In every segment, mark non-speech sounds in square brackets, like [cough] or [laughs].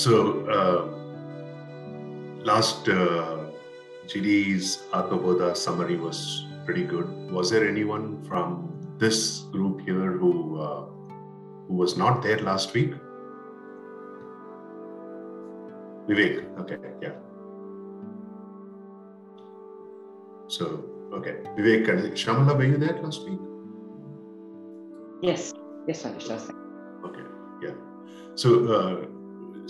So, uh, last uh, GD's summary was pretty good. Was there anyone from this group here who uh, who was not there last week? Vivek. Okay, yeah. So, okay, Vivek Shyamala, were you there last week? Yes, yes, last time. Okay, yeah. So, uh,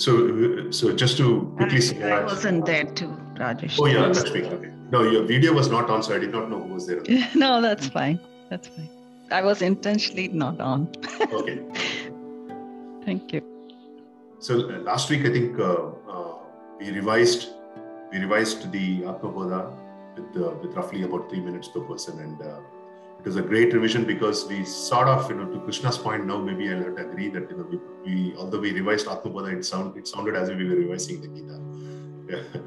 so, so just to quickly I summarize. wasn't there too, Rajesh. Oh yeah, that's me. Okay. No, your video was not on, so I did not know who was there. [laughs] no, that's fine. That's fine. I was intentionally not on. [laughs] Okay. Thank you. So uh, last week, I think uh, uh, we revised we revised the Atmabodha with uh, with roughly about three minutes per person, and uh, it was a great revision because we sort of, you know, to Krishna's point, now maybe I'll have to agree that you know we, we although we revised Atmabodha, it sound it sounded as if we were revising the Gita,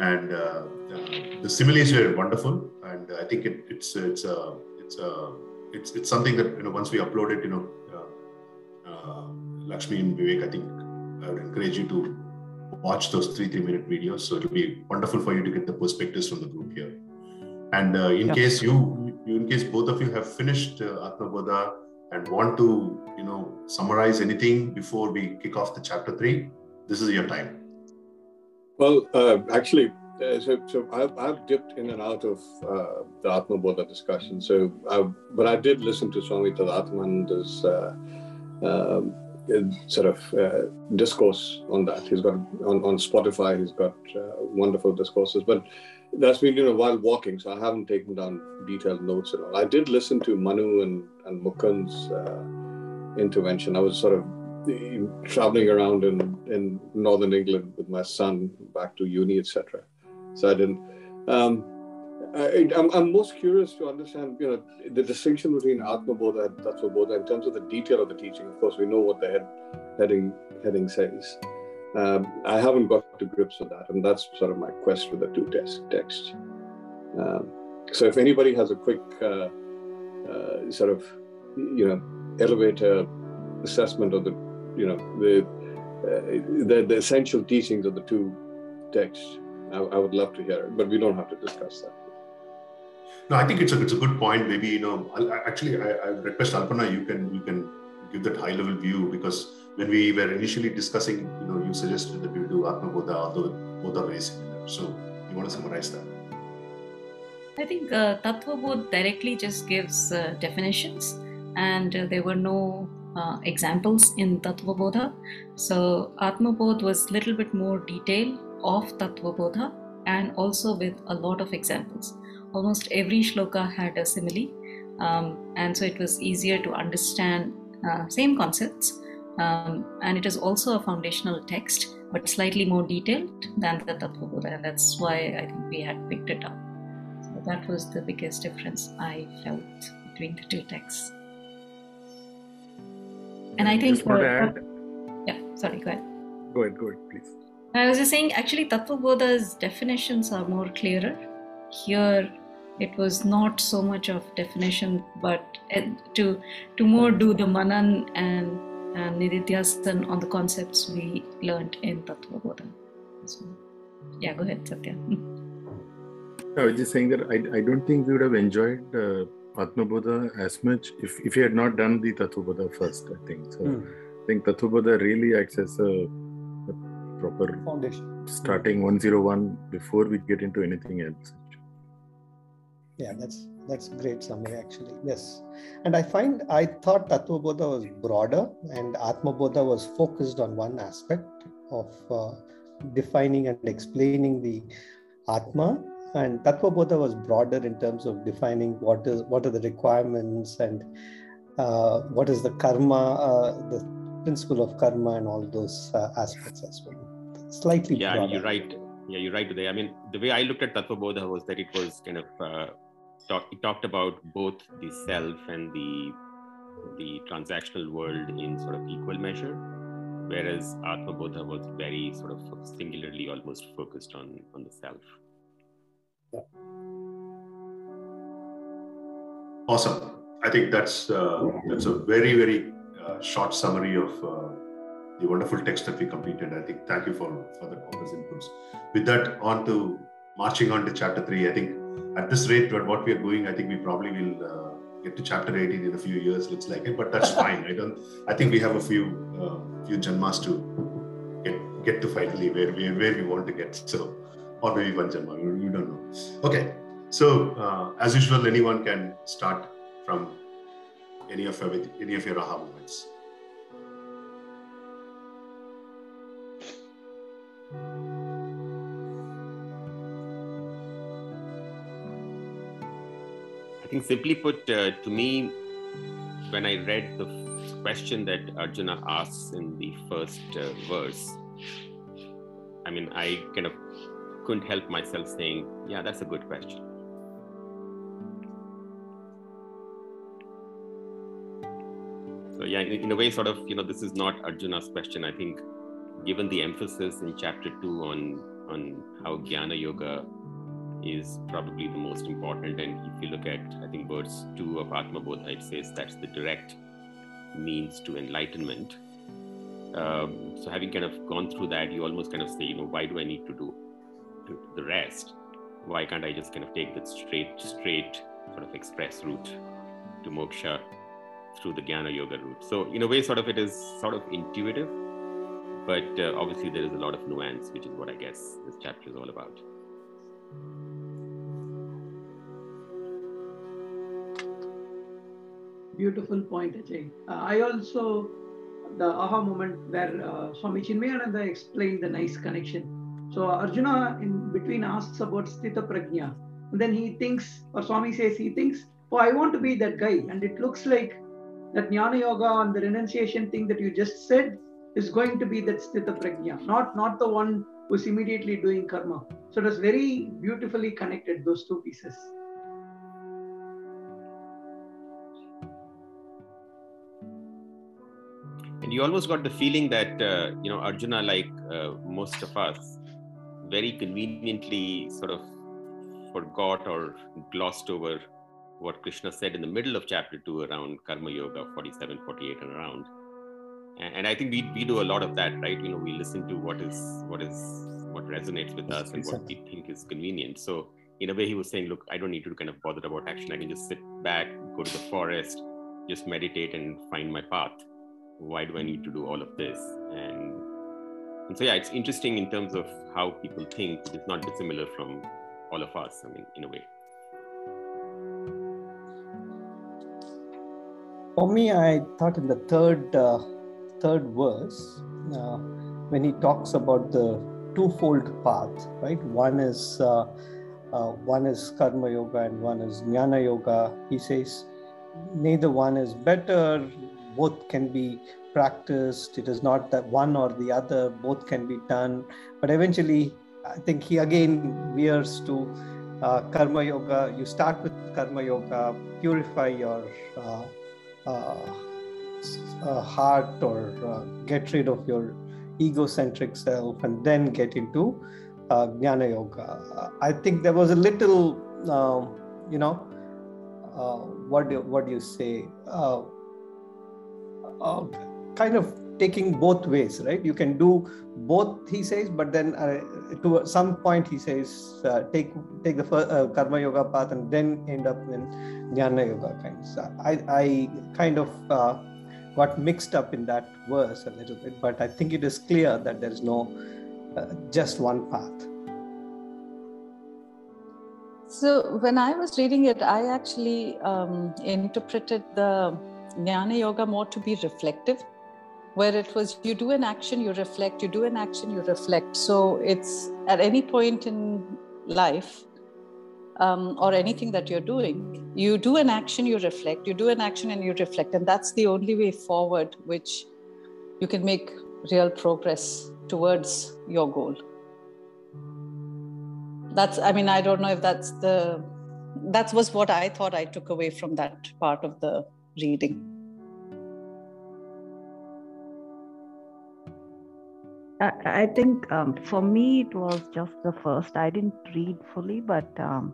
[laughs] and uh, uh, the similes were wonderful, and I think it, it's it's a it's a it's it's something that you know once we upload it, you know. Uh, uh, Lakshmi and Vivek, I think I would encourage you to watch those three three minute videos. So it'll be wonderful for you to get the perspectives from the group here. And uh, in Yeah. case you, you, in case both of you have finished uh, Atmabodha and want to, you know, summarize anything before we kick off the chapter three, this is your time. Well, uh, actually, uh, so, so I've, I've dipped in and out of uh, the Atma Bodha discussion. So, I, but I did listen to Swami Tadatmananda's uh, um, uh, sort of uh, discourse on that. He's got on, on Spotify. He's got uh, wonderful discourses, but that's been you know while walking, so I haven't taken down detailed notes at all. I did listen to Manu and and Mukund's uh, intervention. I was sort of traveling around in, in northern England with my son back to uni, etc. So I didn't. Um, I, I'm, I'm most curious to understand, you know, the distinction between Atma Bodha and Tattva Bodha in terms of the detail of the teaching. Of course, we know what the head, heading heading says. Um, I haven't got to grips with that, and that's sort of my quest with the two text, texts. Um, so, if anybody has a quick uh, uh, sort of, you know, elevator assessment of the you know the, uh, the the essential teachings of the two texts. I, I, would love to hear it, but we don't have to discuss that. No, I think it's a it's a good point. Maybe you know, I'll, actually, I, I request Alpana, you can you can give that high level view because when we were initially discussing, you know, you suggested that we do Atma Bodha, although both are very similar. So you want to summarize that? I think uh, Tattva Bodh directly just gives uh, definitions, and uh, there were no uh, examples in Tattva Bodha. So Atma Bodh was a little bit more detail of Tattva Bodha and also with a lot of examples. Almost every shloka had a simile, um, and so it was easier to understand uh, same concepts. Um, and it is also a foundational text, but slightly more detailed than the Bodha, and that's why I think we had picked it up. So that was the biggest difference I felt between the two texts. And I think, Just want to uh, yeah, sorry, go ahead. go ahead, go ahead, please. I was just saying, actually, Tattva Bodha's definitions are more clearer. Here, it was not so much of definition, but uh, to to more do the manan and and nididhyasan on the concepts we learned in Tattva Bodha. So, yeah, go ahead, Satya. [laughs] I was just saying that I, I don't think we would have enjoyed uh, Atma Bodha as much if, if we had not done the Tattva Bodha first, I think. So I think Tattva Bodha really acts as a, a proper foundation. starting 101 before we get into anything else. Yeah, that's that's a great summary actually. Yes, and I find I thought Tattva Bodha was broader and Atma Bodha was focused on one aspect of uh, defining and explaining the Atma and Tattva Bodha was broader in terms of defining what is what are the requirements and uh, what is the karma, uh, the principle of karma, and all those uh, aspects as well. Slightly. Yeah, broader. you're right. Yeah, you're right today. I mean, the way I looked at Tattva Bodha was that it was kind of uh, talk, talked about both the self and the the transactional world in sort of equal measure, whereas Atma Bodha was very sort of singularly almost focused on on the self. Yeah. Awesome. I think that's uh, that's a very very uh, short summary of uh, the wonderful text that we completed. I think thank you for for the all inputs. With that, on to marching on to chapter three. I think at this rate, but what we are going, I think we probably will uh, get to chapter 18 in a few years. Looks like it, but that's fine. I don't. I think we have a few uh, few janmas to get get to finally where we where we want to get. So, or maybe one janma. We don't know. Okay. So, uh, as usual, anyone can start from any of your, any of your aha moments. I think simply put, uh, to me, when I read the question that Arjuna asks in the first uh, verse, I mean, I kind of couldn't help myself saying, yeah, that's a good question. So, yeah, in, in a way, sort of, you know, this is not Arjuna's question. I think, given the emphasis in chapter two on on how Jnana Yoga is probably the most important. And if you look at, I think, verse 2 of Atma Bodha, it says that's the direct means to enlightenment. Um, so, having kind of gone through that, you almost kind of say, you know, why do I need to do the rest? Why can't I just kind of take that straight, straight sort of express route to moksha through the Jnana Yoga route? So, in a way, sort of it is sort of intuitive, but uh, obviously there is a lot of nuance, which is what I guess this chapter is all about. Beautiful point, Ajay. Uh, I also, the aha moment where uh, Swami Chinmayananda explained the nice connection. So Arjuna in between asks about Sthita Prajna. And then he thinks, or Swami says he thinks, oh, I want to be that guy. And it looks like that Jnana Yoga and the renunciation thing that you just said is going to be that Sthita Prajna, not, not the one who's immediately doing karma. So it was very beautifully connected, those two pieces. And you almost got the feeling that, uh, you know, Arjuna, like uh, most of us, very conveniently sort of forgot or glossed over what Krishna said in the middle of chapter 2 around Karma Yoga 47, 48 and around. And, and I think we, we do a lot of that, right? You know, we listen to what is what is what resonates with us and what we think is convenient. So in a way he was saying, look, I don't need to kind of bother about action. I can just sit back, go to the forest, just meditate and find my path. Why do I need to do all of this? And and so yeah, it's interesting in terms of how people think. It's not dissimilar from all of us. I mean, in a way. For me, I thought in the third uh, third verse, uh, when he talks about the twofold path, right? One is uh, uh, one is karma yoga and one is jnana yoga. He says neither one is better. Both can be practiced. It is not that one or the other. Both can be done. But eventually, I think he again veers to uh, karma yoga. You start with karma yoga, purify your uh, uh, heart or uh, get rid of your egocentric self and then get into uh, jnana yoga i think there was a little um, you know uh, what do what do you say uh, uh, kind of taking both ways right you can do both he says but then to some point he says take take the first, karma yoga path and then end up in jnana yoga kind so i i kind of got mixed up in that verse a little bit, but I think it is clear that there is no uh, just one path. So, when I was reading it, I actually um, interpreted the Jnana Yoga more to be reflective, where it was you do an action, you reflect, you do an action, you reflect. So, it's at any point in life, um, or anything that you're doing, you do an action, you reflect, you do an action and you reflect. And that's the only way forward, which you can make real progress towards your goal. That's, I mean, I don't know if that's the, that was what I thought I took away from that part of the reading. I, think um, for me it was just the first. I didn't read fully, but um,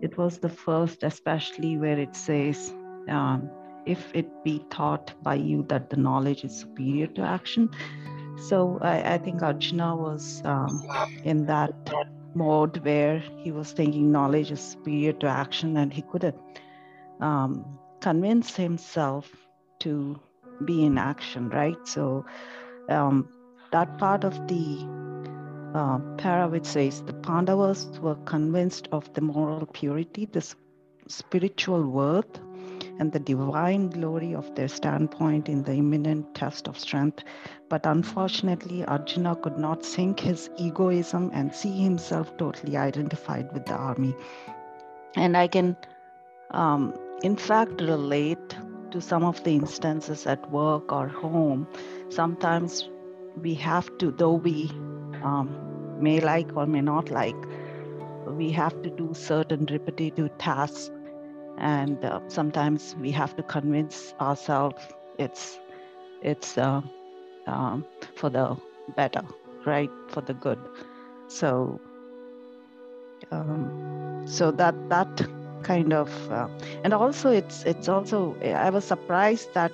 it was the first, especially where it says, um, if it be taught by you that the knowledge is superior to action. So I, I think Arjuna was um, in that mode where he was thinking knowledge is superior to action, and he couldn't um, convince himself to be in action, right? So um, that part of the uh, para which says the Pandavas were convinced of the moral purity, the spiritual worth, and the divine glory of their standpoint in the imminent test of strength. But unfortunately, Arjuna could not sink his egoism and see himself totally identified with the army. And I can, um, in fact, relate to some of the instances at work or home. Sometimes we have to, though we um, may like or may not like, we have to do certain repetitive tasks. And uh, sometimes we have to convince ourselves it's, it's uh, um, for the better, right? For the good. So, um, so that that kind of, uh, and also it's it's also I was surprised that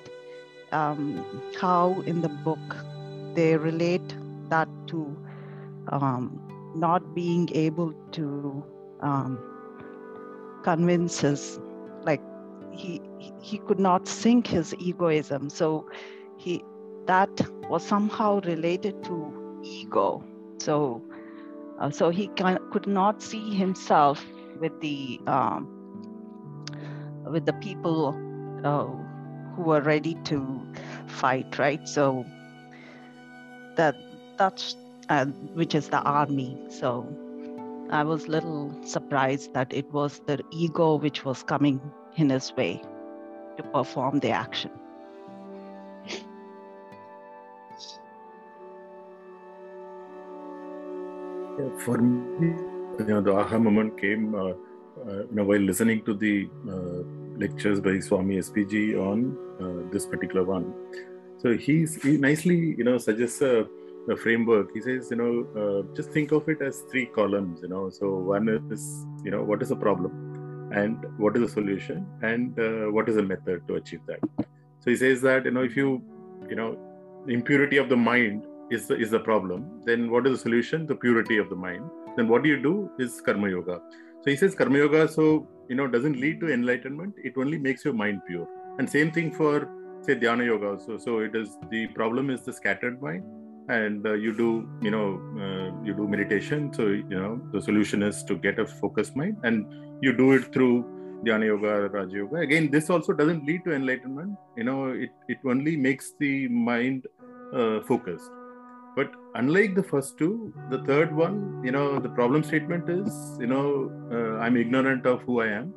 um, how in the book they relate that to um, not being able to um, convince his like he he could not sink his egoism. So he that was somehow related to ego. So uh, so he can, could not see himself with the um, with the people uh, who were ready to fight right so that that's uh, which is the army. So I was little surprised that it was the ego which was coming in his way to perform the action. For me, you know, the aha moment came, uh, you know, while listening to the uh, lectures by Swami SPG on uh, this particular one so he's, he nicely, you know, suggests a, a framework. He says, you know, uh, just think of it as three columns. You know, so one is, you know, what is the problem, and what is the solution, and uh, what is the method to achieve that. So he says that, you know, if you, you know, impurity of the mind is the, is the problem, then what is the solution? The purity of the mind. Then what do you do is karma yoga. So he says karma yoga, so you know, doesn't lead to enlightenment. It only makes your mind pure. And same thing for say dhyana yoga also. So it is the problem is the scattered mind. And uh, you do you know uh, you do meditation. So you know the solution is to get a focused mind. And you do it through dhyana yoga or raja yoga. Again this also doesn't lead to enlightenment. You know it, it only makes the mind uh, focused but unlike the first two the third one you know the problem statement is you know uh, i'm ignorant of who i am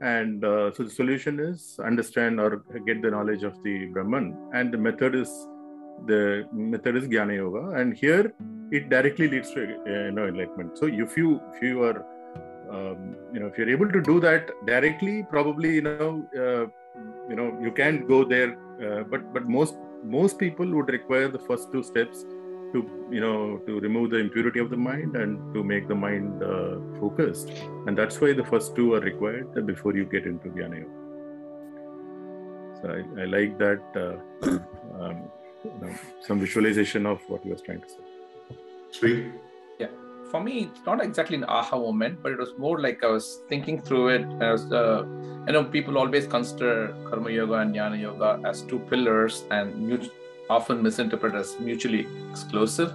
and uh, so the solution is understand or get the knowledge of the Brahman. And the method is the method is Jnana Yoga. And here it directly leads to uh, you know enlightenment. So if you if you are um, you know if you're able to do that directly, probably you know uh, you know you can go there. Uh, but but most most people would require the first two steps to you know to remove the impurity of the mind and to make the mind uh, focused. And that's why the first two are required before you get into jnana yoga. So i, I like that uh, [clears throat] um, you know, some visualization of what he was trying to say. Sweet. yeah. For me it's not exactly an aha moment but it was more like i was thinking through it as uh, you know people always consider karma yoga and jnana yoga as two pillars and often misinterpreted as mutually exclusive,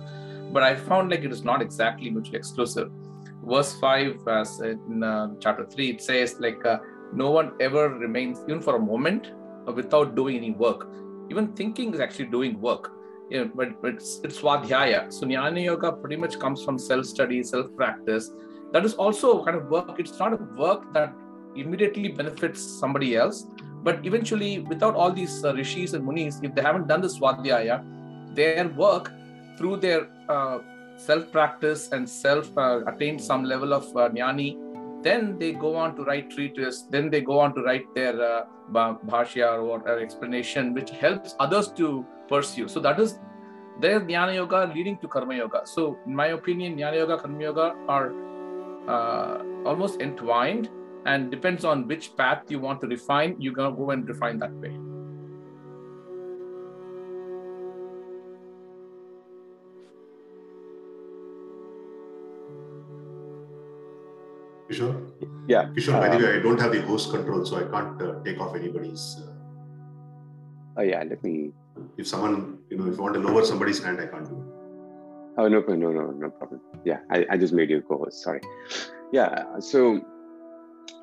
but I found like it is not exactly mutually exclusive. Verse 5, as in uh, chapter 3, it says, like, uh, no one ever remains, even for a moment, uh, without doing any work. Even thinking is actually doing work. Yeah, but, but it's, it's swadhyaya. So Jnana Yoga pretty much comes from self study, self practice. that is also kind of work. It's not a work that immediately benefits somebody else, but eventually, without all these uh, rishis and munis, if they haven't done this svadhyaya, their work through their uh, self practice and self uh, attained some level of uh, jnani, then they go on to write treatises, then they go on to write their uh, bhashya or whatever explanation, which helps others to pursue. So that is their jnana yoga leading to karma yoga. So in my opinion, jnana yoga, karma yoga are uh, almost entwined and depends on which path you want to refine, you're gonna go and refine that way. Kishore? Yeah. Kishore, by the way, I don't have the host control, so I can't uh, take off anybody's. Uh, oh, yeah, let me. If someone, you know, if you want to lower somebody's hand, I can't do it. Oh, no, no, no, no problem. Yeah, I, I just made you co host. Sorry. Yeah, so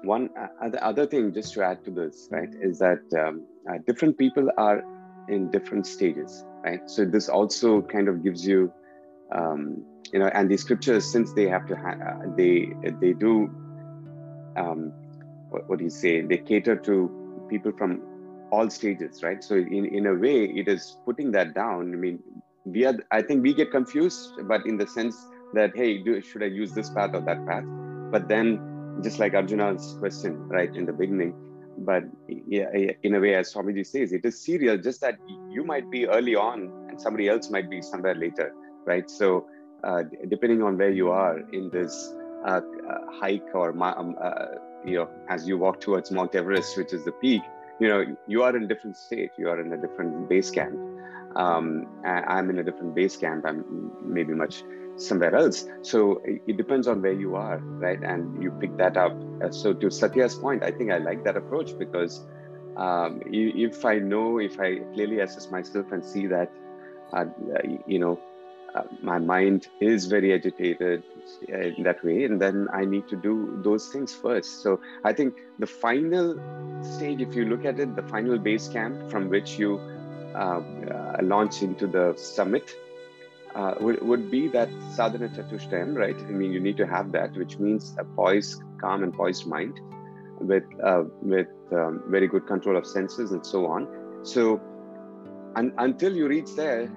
one uh, other thing, just to add to this, right, is that um, uh, different people are in different stages, right? So this also kind of gives you um, you know and the scriptures since they have to ha- uh, they they do um, what, what do you say? They cater to people from all stages right? So in in a way it is putting that down. I mean we are i think we get confused but in the sense that hey do, should i use this path or that path? But then just like arjuna's question right in the beginning but yeah, in a way as swamiji says it is serial just that you might be early on and somebody else might be somewhere later right so uh, depending on where you are in this uh, hike or um, uh, you know as you walk towards Mount Everest, which is the peak, you know you are in a different state. You are in a different base camp. Um, I'm in a different base camp. I'm maybe much somewhere else. So it depends on where you are, right? And you pick that up. Uh, so to Satya's point, I think I like that approach because um, if I know, if I clearly assess myself and see that, uh, you know, uh, my mind is very agitated in that way and then i need to do those things first so i think the final stage if you look at it the final base camp from which you uh, uh, launch into the summit uh, would, would be that sadhana chatushtayam right i mean you need to have that which means a poised calm and poised mind with uh, with um, very good control of senses and so on so un- until you reach there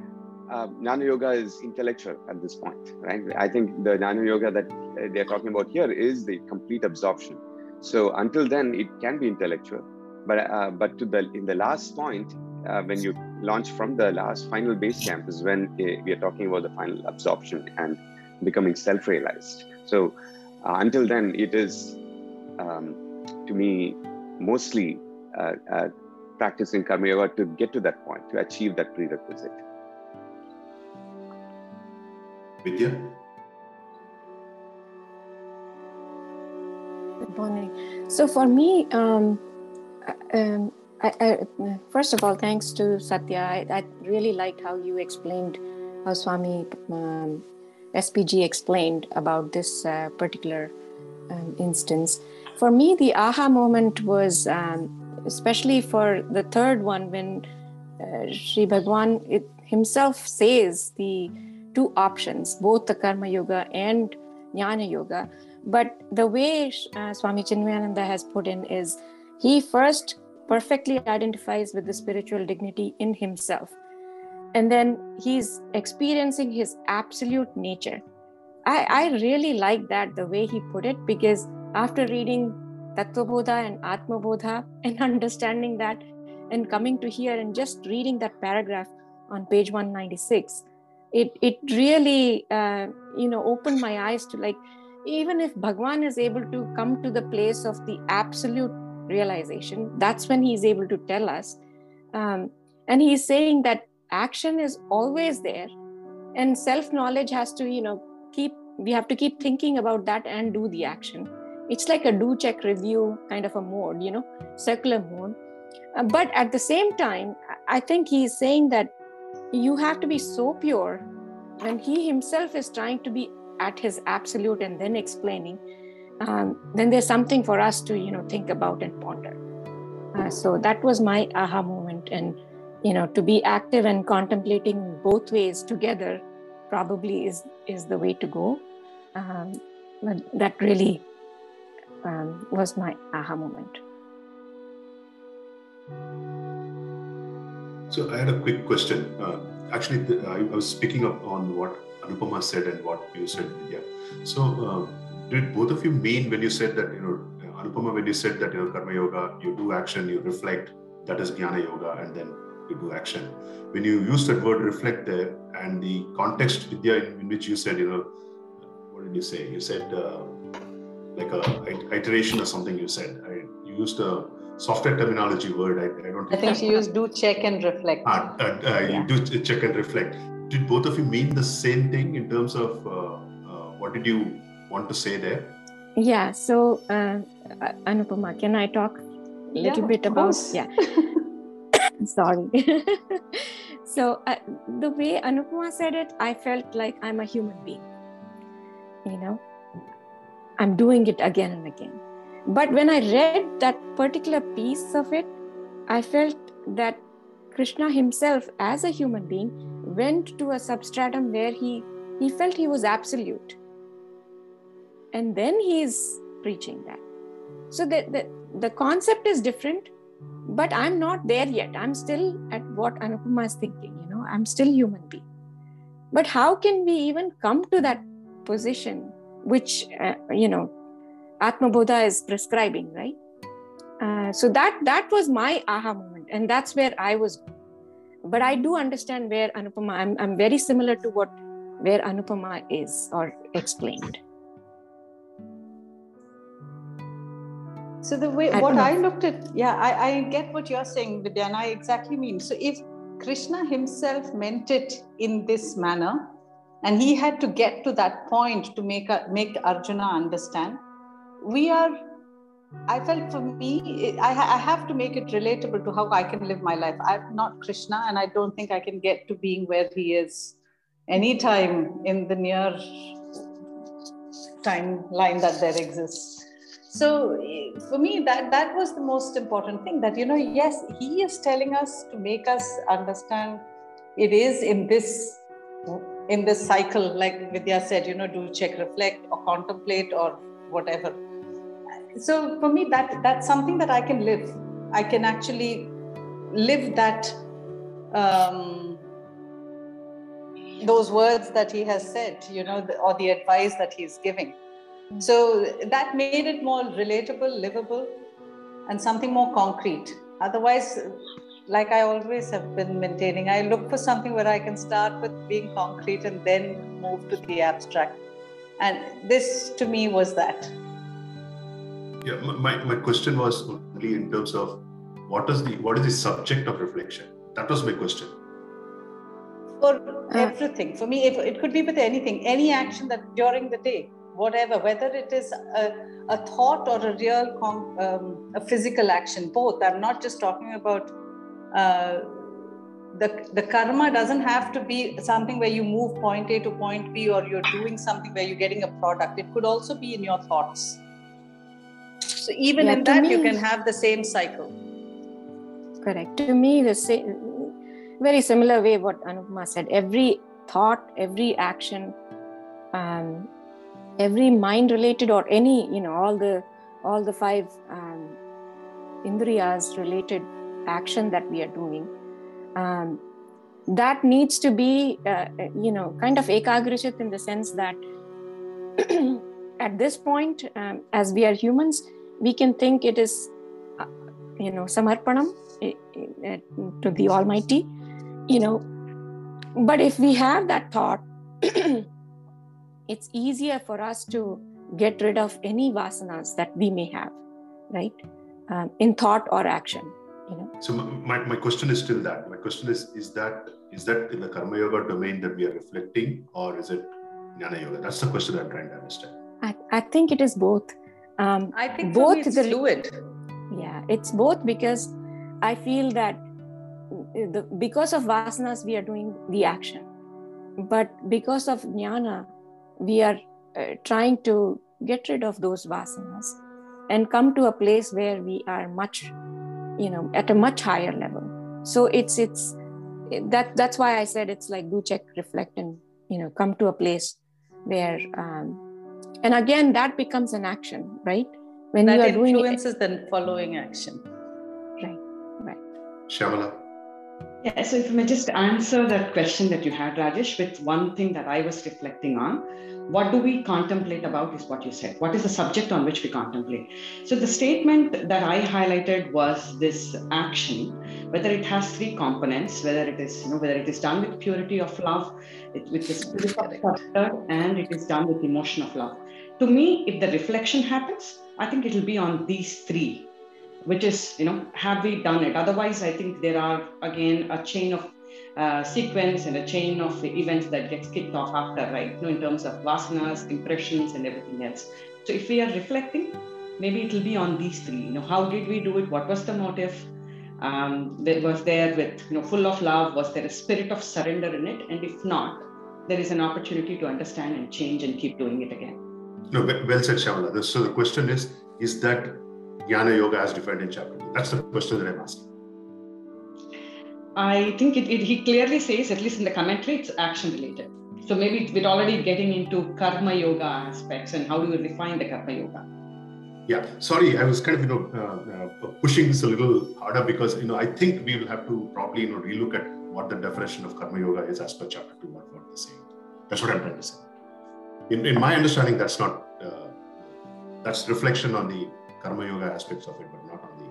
uh, Jnana Yoga is intellectual at this point, right? I think the Jnana Yoga that uh, they're talking about here is the complete absorption. So until then, it can be intellectual, but uh, but to the in the last point, uh, when you launch from the last final base camp, is when uh, we are talking about the final absorption and becoming self-realized. So uh, until then, it is um, to me mostly practicing karma yoga to get to that point, to achieve that prerequisite. Vidya? Good morning. So for me, um, um, I, I, first of all, thanks to Satya. I, I, really liked how you explained, how Swami um, SPG explained about this uh, particular um, instance. For me, the aha moment was, um, especially for the third one, when uh, Sri Bhagwan it himself says the two options, both the Karma Yoga and Jnana Yoga. But the way uh, Swami Chinmayananda has put in is he first perfectly identifies with the spiritual dignity in himself. And then he's experiencing his absolute nature. I, I really like that, the way he put it, because after reading Tattvabodha and Atmabodha and [laughs] understanding that and coming to here and just reading that paragraph on page 196, it it really uh, you know opened my eyes to like even if bhagwan is able to come to the place of the absolute realization. That's when he's able to tell us. Um, and he's saying that action is always there. And self knowledge has to you know keep we have to keep thinking about that and do the action. It's like a do check review kind of a mode you know circular mode. Uh, but at the same time i think he's saying that you have to be so pure when he himself is trying to be at his absolute and then explaining um, then there's something for us to you know think about and ponder uh, so that was my aha moment and you know to be active and contemplating both ways together probably is is the way to go um, that really um, was my aha moment. So I had a quick question. Uh, actually, I, was speaking up on what Anupama said and what you said. Yeah. So uh, did both of you mean when you said that you know Anupama when you said that you know karma yoga you do action you reflect that is jnana yoga and then you do action. When you use that word reflect there and the context Vidya in, which you said you know what did you say? You said uh, like a iteration or something. You said I, you used a software terminology word. I, I don't. I think she used do check and reflect. Ah, uh, uh, yeah. You do check and reflect. Did both of you mean the same thing in terms of uh, uh, what did you want to say there? Yeah. So uh, Anupama, can I talk a little yeah, bit about? Yeah. [laughs] Sorry. [laughs] so the way Anupama said it, I felt like I'm a human being. You know, I'm doing it again and again but when I read that particular piece of it, I felt that Krishna himself, as a human being, went to a substratum where he, he felt he was absolute. And then he's preaching that. So the, the, the concept is different, but I'm not there yet. I'm still at what Anupama is thinking, you know, I'm still human being. But how can we even come to that position, which, uh, you know, Atmabodha is prescribing, right? Uh, so that that was my aha moment, and that's where I was. But I do understand where Anupama. I'm I'm very similar to what where Anupama is or explained. So the way I what I looked at, yeah, I, I get what you're saying, Vidya, and I exactly mean. So if Krishna himself meant it in this manner, and he had to get to that point to make a, make Arjuna understand, we are i felt for me I, I, have to make it relatable to how i can live my life i'm not krishna and i don't think i can get to being where he is anytime in the near timeline that there exists so for me that that was the most important thing that you know yes he is telling us to make us understand it is in this in this cycle like vidya said you know do check reflect or contemplate or whatever. So for me that that's something that i can live. I can actually live that um, those words that he has said you know or the advice that he's giving so that made it more relatable livable and something more concrete. Otherwise like i always have been maintaining i look for something where i can start with being concrete and then move to the abstract. And this to me was that. Yeah my, my question was only in terms of what is the what is the subject of reflection? That was my question. For everything. For me it, it could be with anything any action that during the day whatever whether it is a, a thought or a real um, a physical action both i'm not just talking about uh, the, the karma doesn't have to be something where you move point A to point B or you're doing something where you're getting a product. It could also be in your thoughts. So even yeah, in that, me, you can have the same cycle. Correct. To me, the same, very similar way what Anupama said. Every thought, every action, um, every mind-related or any, you know, all the all the five um, indriyas related action that we are doing. Um, that needs to be, uh, you know, kind of ekagrishit in the sense that [clears throat] at this point, um, as we are humans, we can think it is, uh, you know, samarpanam eh, eh, to the Almighty, you know. But if we have that thought, [clears throat] it's easier for us to get rid of any vasanas that we may have, right? Um, in thought or action, you know. So my, my question is still that. My question is: Is that is that in the karma yoga domain that we are reflecting, or is it jnana yoga? That's the question I'm trying to understand. I, I think it is both um, I think both the fluid. Yeah, it's both because I feel that the, because of vasanas we are doing the action, but because of jnana we are uh, trying to get rid of those vasanas and come to a place where we are much, you know, at a much higher level. So it's it's that that's why I said it's like do check, reflect, and you know, come to a place where um, and again that becomes an action right when that you are doing it influences the following action right right Shyamala. Yeah, so if I may just answer that question that you had, Rajesh, with one thing that I was reflecting on. What do we contemplate about is what you said. What is the subject on which we contemplate? So the statement that I highlighted was this action, whether it has three components, whether it is, you know, whether it is done with purity of love, it, with the spirit of and it is done with emotion of love. To me, if the reflection happens, I think it will be on these three which is you know have we done it? Otherwise i think there are again a chain of uh, sequence and a chain of events that gets kicked off after right? You know in terms of vasanas impressions and everything else. So if we are reflecting maybe it will be on these three. You know how did we do it? What was the motive? Um, that was there with you know full of love? Was there a spirit of surrender in it? And if not there is an opportunity to understand and change and keep doing it again. No, well said, Shyamala. So the question is, is that Jnana Yoga as defined in chapter two? That's the question that I'm asking. I think it, it, he clearly says, at least in the commentary, it's action related. So maybe we're already getting into karma yoga aspects and how do we refine the karma yoga. Yeah, sorry, I was kind of you know uh, uh, pushing this a little harder because you know I think we will have to probably you know relook at what the definition of karma yoga is as per chapter two, what what they're saying. That's what I'm trying to say. In, in my understanding, that's not uh, that's reflection on the karma yoga aspects of it, but not on the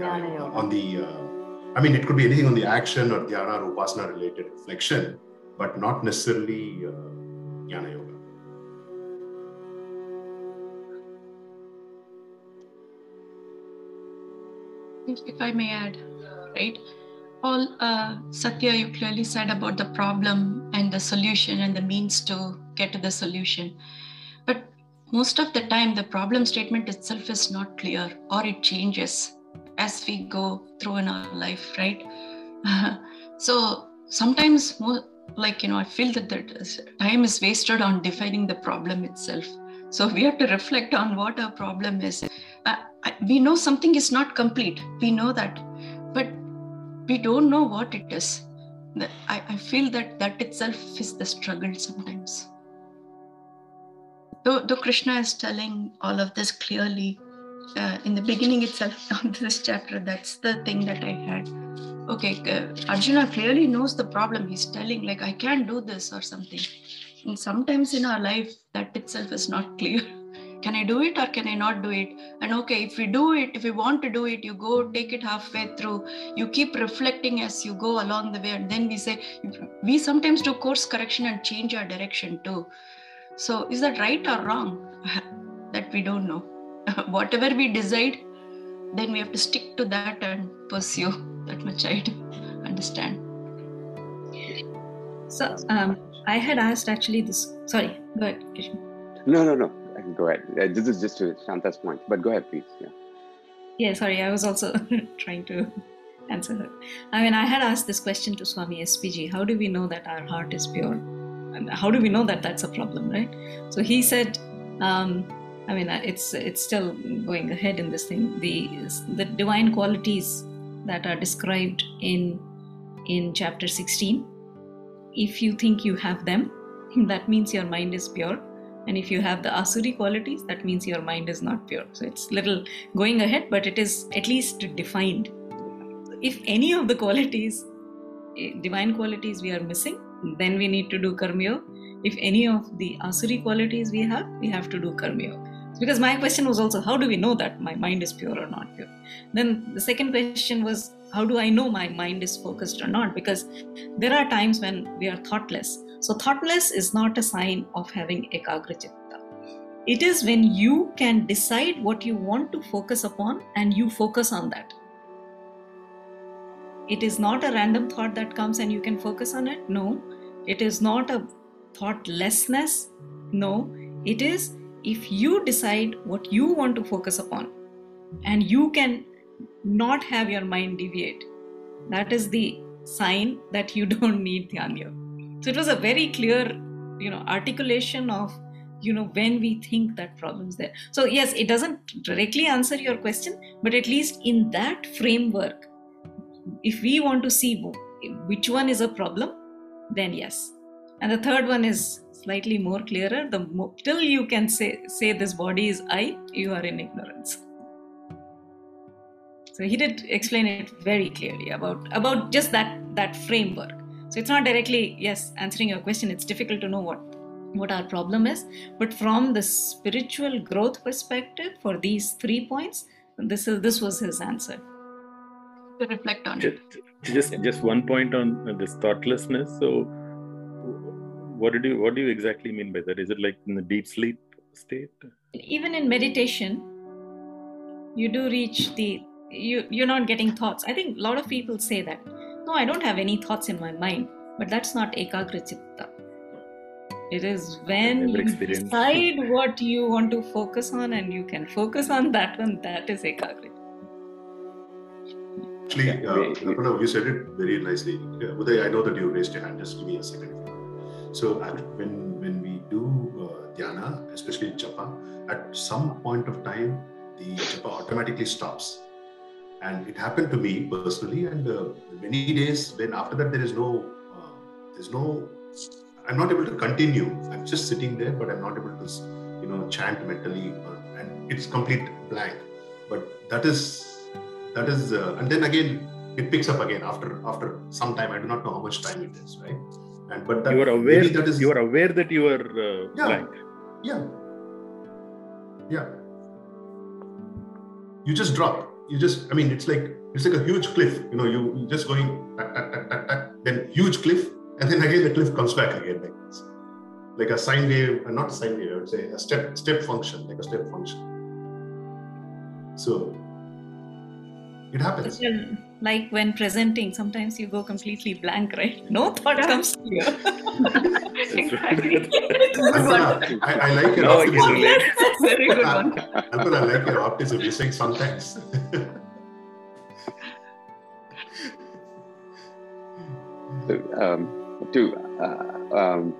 Jnana yoga. on the. Uh, I mean, it could be anything on the action or dhyana or upasana related reflection, but not necessarily uh, jnana yoga. if, if I may add, right? All uh, Satya, you clearly said about the problem and the solution and the means to get to the solution. Most of the time, the problem statement itself is not clear or it changes as we go through in our life, right? [laughs] so sometimes, like, you know, I feel that the time is wasted on defining the problem itself. So we have to reflect on what our problem is. Uh, we know something is not complete. We know that, but we don't know what it is. I, I feel that that itself is the struggle sometimes. Though, though Krishna is telling all of this clearly uh, in the beginning itself [laughs] of this chapter, that's the thing that I had. Okay, uh, Arjuna clearly knows the problem. He's telling, like, I can't do this or something. And sometimes in our life, that itself is not clear. [laughs] Can I do it or can I not do it? And okay, if we do it, if we want to do it, you go take it halfway through. You keep reflecting as you go along the way. And then we say, we sometimes do course correction and change our direction too. So is that right or wrong? [laughs] that we don't know. [laughs] Whatever we decide, then we have to stick to that and pursue. [laughs] That much I do understand. So um, I had asked actually this. Sorry, go ahead, Krishna. No, no, no. Go ahead. Uh, This is just to Shanta's point, but go ahead, please. Yeah. Yeah, sorry, I was also trying to answer her. I mean, I had asked this question to Swami SPG how do we know that our heart is pure? And how do we know that that's a problem, right? So he said, um, I mean, uh, it's it's still going ahead in this thing. The the divine qualities that are described in in chapter 16. If you think you have them, [laughs] that means your mind is pure. And if you have the asuri qualities, that means your mind is not pure. So it's little going ahead, but it is at least defined. If any of the qualities, eh, divine qualities, we are missing, then we need to do karmyo. If any of the asuri qualities we have, we have to do karmyo. Because my question was also, how do we know that my mind is pure or not pure? Then the second question was, how do I know my mind is focused or not? Because there are times when we are thoughtless. So thoughtless is not a sign of having ekagra chitta. It is when you can decide what you want to focus upon and you focus on that. It is not a random thought that comes and you can focus on it. No. It is not a thoughtlessness. No. It is if you decide what you want to focus upon and you can not have your mind deviate, that is the sign that you [laughs] don't need dhyan so it was a very clear you know articulation of you know when we think that problem's there so yes it doesn't directly answer your question but at least in that framework if we want to see which one is a problem then yes and the third one is slightly more clearer, the till you can say say this body is I, you are in ignorance. So he did explain it very clearly about about just that that framework. So it's not directly yes answering your question. It's difficult to know what what our problem is, but from the spiritual growth perspective, for these three points, this is this was his answer. To reflect on just, just just one point on uh, this thoughtlessness so what did you what do you exactly mean by that is it like in the deep sleep state Even in meditation, you do reach the you you're not getting thoughts. I think a lot of people say that. No, I don't have any thoughts in my mind, but that's not ekagra chitta. It is when you decide what you want to focus on and you can focus on that one. That is ekagra. Actually, uh, Arpana, you said it very nicely. Yeah, Uday, I know that you raised your hand. Just give me a second. So when when we do uh, dhyana, especially japa, at some point of time, the japa automatically stops. And it happened to me personally. And uh, many days when after that there is no, uh, there's no, I'm not able to continue. I'm just sitting there, but I'm not able to, you know, chant mentally, or, and it's complete blank. But that is that is uh, and then again it picks up again after after some time. I do not know how much time it is right? And but that, you are aware that is you are aware that you are uh, Yeah. blank yeah. Yeah. You just drop. You just i mean it's like it's like a huge cliff you know you just going tack, tack, tack, tack, tack, then huge cliff and then again the cliff comes back again like this. Like a sine wave uh, not a sine wave i would say a step step function like a step function. So it happens Well, Like when presenting, sometimes you go completely blank, right? No thought comes to you. [laughs] exactly. Alpana, I, I like your Now I can optimism. relate. That's a very good one. Alpana, I like your optimism. You're saying sometimes. [laughs] So, um, to, uh, um,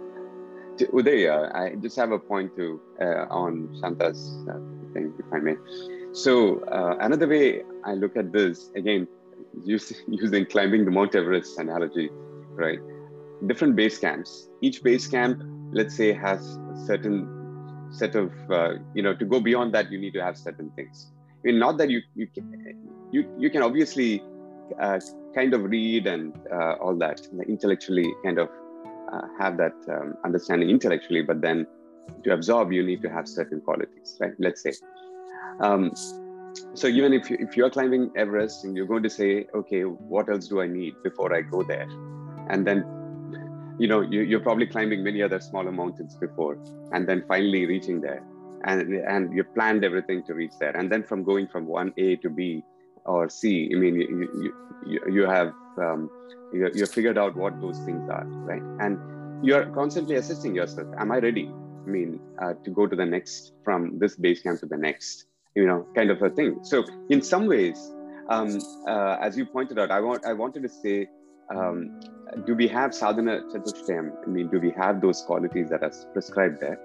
to Uday, uh, I just have a point to uh, on Shanta's uh, thing, if I may. So uh, another way I look at this again, use, [laughs] using climbing the Mount Everest analogy, right? Different base camps. Each base camp, let's say, has a certain set of uh, you know to go beyond that you need to have certain things I mean, not that you you can, you you can obviously uh, kind of read and uh, all that intellectually kind of uh, have that um, understanding intellectually but then to absorb you need to have certain qualities right let's say um, so even if you, if you're climbing everest and you're going to say okay what else do i need before i go there? And then you know you, you're probably climbing many other smaller mountains before and then finally reaching there. And and you planned everything to reach there. And then from going from one a to b or c i mean you you, you, you have um, you, you figured out what those things are right? And you're constantly assessing yourself. Am i ready i mean uh, to go to the next from this base camp to the next you know kind of a thing so in some ways um, uh, as you pointed out i want i wanted to say um, do we have sadhana chatushtayam? I mean, do we have those qualities that are prescribed there?